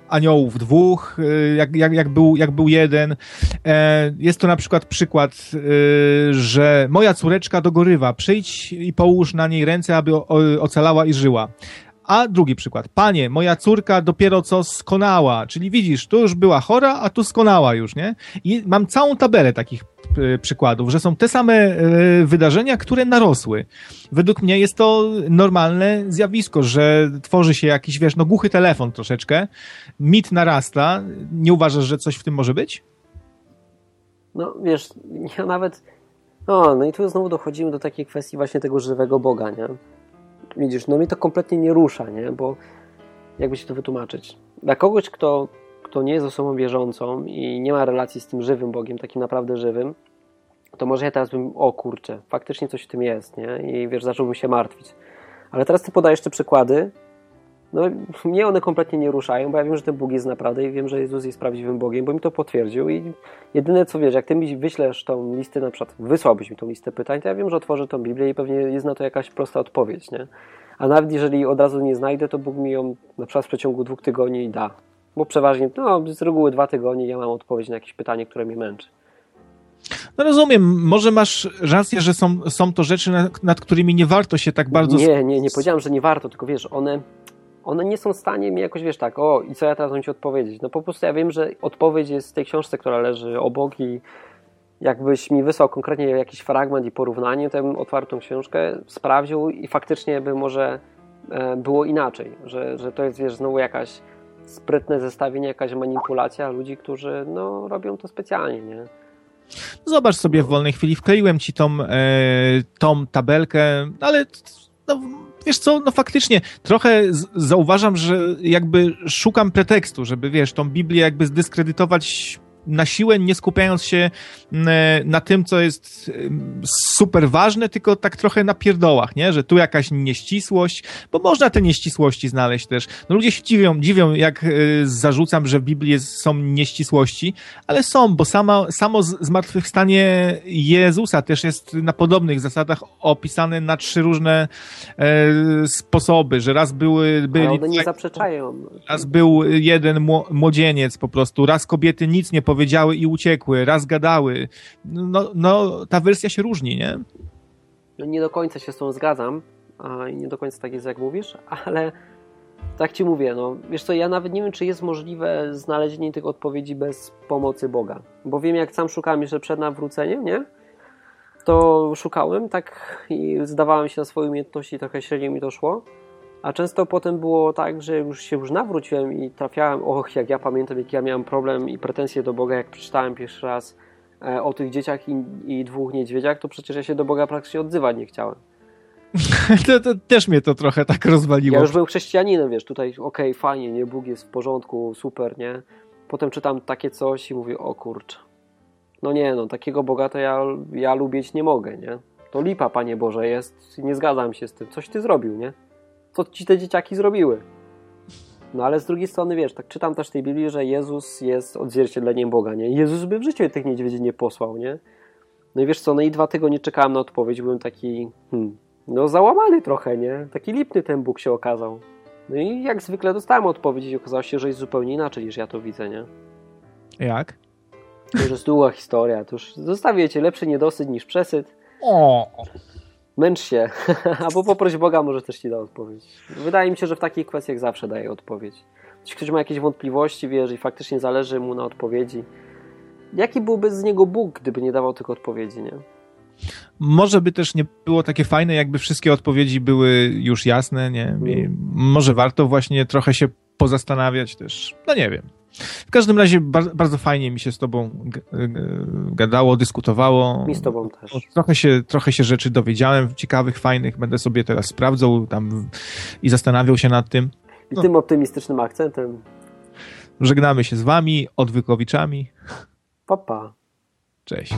aniołów dwóch, y, jak, jak, jak, był, jak był jeden. E, jest to na przykład przykład, że moja córeczka dogorywa, przyjdź i połóż na niej ręce, aby ocalała i żyła. A drugi przykład. Panie, moja córka dopiero co skonała, czyli widzisz, tu już była chora, a tu skonała już, nie? I mam całą tabelę takich e, przykładów, że są te same e, wydarzenia, które narosły. Według mnie jest to normalne zjawisko, że tworzy się jakiś, wiesz, no głuchy telefon troszeczkę, mit narasta. Nie uważasz, że coś w tym może być? No, wiesz, ja nawet... No, no i tu znowu dochodzimy do takiej kwestii właśnie tego żywego Boga, nie? Widzisz, no mnie to kompletnie nie rusza, nie? Bo jakby się to wytłumaczyć? Dla kogoś, kto, kto nie jest osobą wierzącą i nie ma relacji z tym żywym Bogiem, takim naprawdę żywym, to może ja teraz bym, o kurczę, faktycznie coś w tym jest, nie? I wiesz, zacząłbym się martwić. Ale teraz ty podajesz te przykłady, no mnie one kompletnie nie ruszają, bo ja wiem, że ten Bóg jest naprawdę i wiem, że Jezus jest prawdziwym Bogiem, bo mi to potwierdził i jedyne co wiesz, jak ty mi wyślesz tą listę, na przykład wysłałbyś mi tą listę pytań, to ja wiem, że otworzę tą Biblię i pewnie jest na to jakaś prosta odpowiedź, nie? A nawet jeżeli od razu nie znajdę, to Bóg mi ją na przykład w przeciągu dwóch tygodni da. Bo przeważnie, no z reguły dwa tygodnie ja mam odpowiedź na jakieś pytanie, które mnie męczy. No rozumiem, może masz rację, że są, są to rzeczy, nad, nad którymi nie warto się tak bardzo... Nie, nie, nie powiedziałem, że nie warto, tylko wiesz, one one nie są w stanie mi jakoś, wiesz, tak, o i co ja teraz mam ci odpowiedzieć? No po prostu ja wiem, że odpowiedź jest w tej książce, która leży obok i jakbyś mi wysłał konkretnie jakiś fragment i porównanie, to ja bym otwarł tą książkę, sprawdził i faktycznie by może e, było inaczej, że, że to jest, wiesz, znowu jakaś sprytne zestawienie, jakaś manipulacja ludzi, którzy, no, robią to specjalnie, nie? Zobacz sobie w wolnej chwili, wkleiłem ci tą, e, tą tabelkę, ale no, wiesz co, no faktycznie, trochę zauważam, że jakby szukam pretekstu, żeby, wiesz, tą Biblię jakby zdyskredytować na siłę, nie skupiając się na tym, co jest super ważne, tylko tak trochę na pierdołach, nie? Że tu jakaś nieścisłość, bo można te nieścisłości znaleźć też. No ludzie się dziwią, dziwią jak zarzucam, że w Biblii są nieścisłości, ale są, bo sama, samo zmartwychwstanie Jezusa też jest na podobnych zasadach opisane na trzy różne e, sposoby, że raz były... Byli, ale one nie zaprzeczają. Raz był jeden młodzieniec po prostu, raz kobiety nic nie powiedziały i uciekły, raz gadały. No, no ta wersja się różni, nie? No nie do końca się z tą zgadzam i nie do końca tak jest jak mówisz, ale tak ci mówię, no wiesz co, ja nawet nie wiem, czy jest możliwe znalezienie tych odpowiedzi bez pomocy Boga. Bo wiem, jak sam szukałem jeszcze przed nawróceniem, nie? To szukałem tak i zdawałem się na swoje umiejętności, trochę średnio mi to szło. A często potem było tak, że już się już nawróciłem i trafiałem, och, jak ja pamiętam, jak ja miałem problem i pretensje do Boga, jak przeczytałem pierwszy raz e, o tych dzieciach i, i dwóch niedźwiedziach, to przecież ja się do Boga praktycznie odzywać nie chciałem. to, to, też mnie to trochę tak rozwaliło. Ja już byłem chrześcijaninem, wiesz, tutaj okej, okay, fajnie, nie, Bóg jest w porządku, super, nie? Potem czytam takie coś i mówię, o kurczę, no nie, no takiego Boga to ja, ja lubić nie mogę, nie? To lipa, Panie Boże, jest, nie zgadzam się z tym, coś Ty zrobił, nie? Co Ci te dzieciaki zrobiły? No ale z drugiej strony, wiesz, tak czytam też w tej Biblii, że Jezus jest odzwierciedleniem Boga, nie? Jezus by w życiu tych niedźwiedzi nie posłał, nie? No i wiesz co, no i dwa tygodnie czekałem na odpowiedź, byłem taki, hmm, no załamany trochę, nie? Taki lipny ten Bóg się okazał. No i jak zwykle dostałem odpowiedź i okazało się, że jest zupełnie inaczej niż ja to widzę, nie? Jak? To już jest długa historia, to już zostawię lepszy niedosyt niż przesyt. O. Męcz się, albo poproś Boga, może też ci da odpowiedź. Wydaje mi się, że w takich kwestiach zawsze daje odpowiedź. Jeśli ktoś ma jakieś wątpliwości, wiesz, i faktycznie zależy mu na odpowiedzi, jaki byłby z niego Bóg, gdyby nie dawał tych odpowiedzi, nie? Może by też nie było takie fajne, jakby wszystkie odpowiedzi były już jasne, nie? I może warto właśnie trochę się pozastanawiać też. No nie wiem. W każdym razie bardzo, bardzo fajnie mi się z tobą gadało, dyskutowało. Mi z tobą też. Trochę się, trochę się rzeczy dowiedziałem, ciekawych, fajnych. Będę sobie teraz sprawdzał tam i zastanawiał się nad tym. I no. tym optymistycznym akcentem. Żegnamy się z wami, odwykowiczami. Papa. Cześć.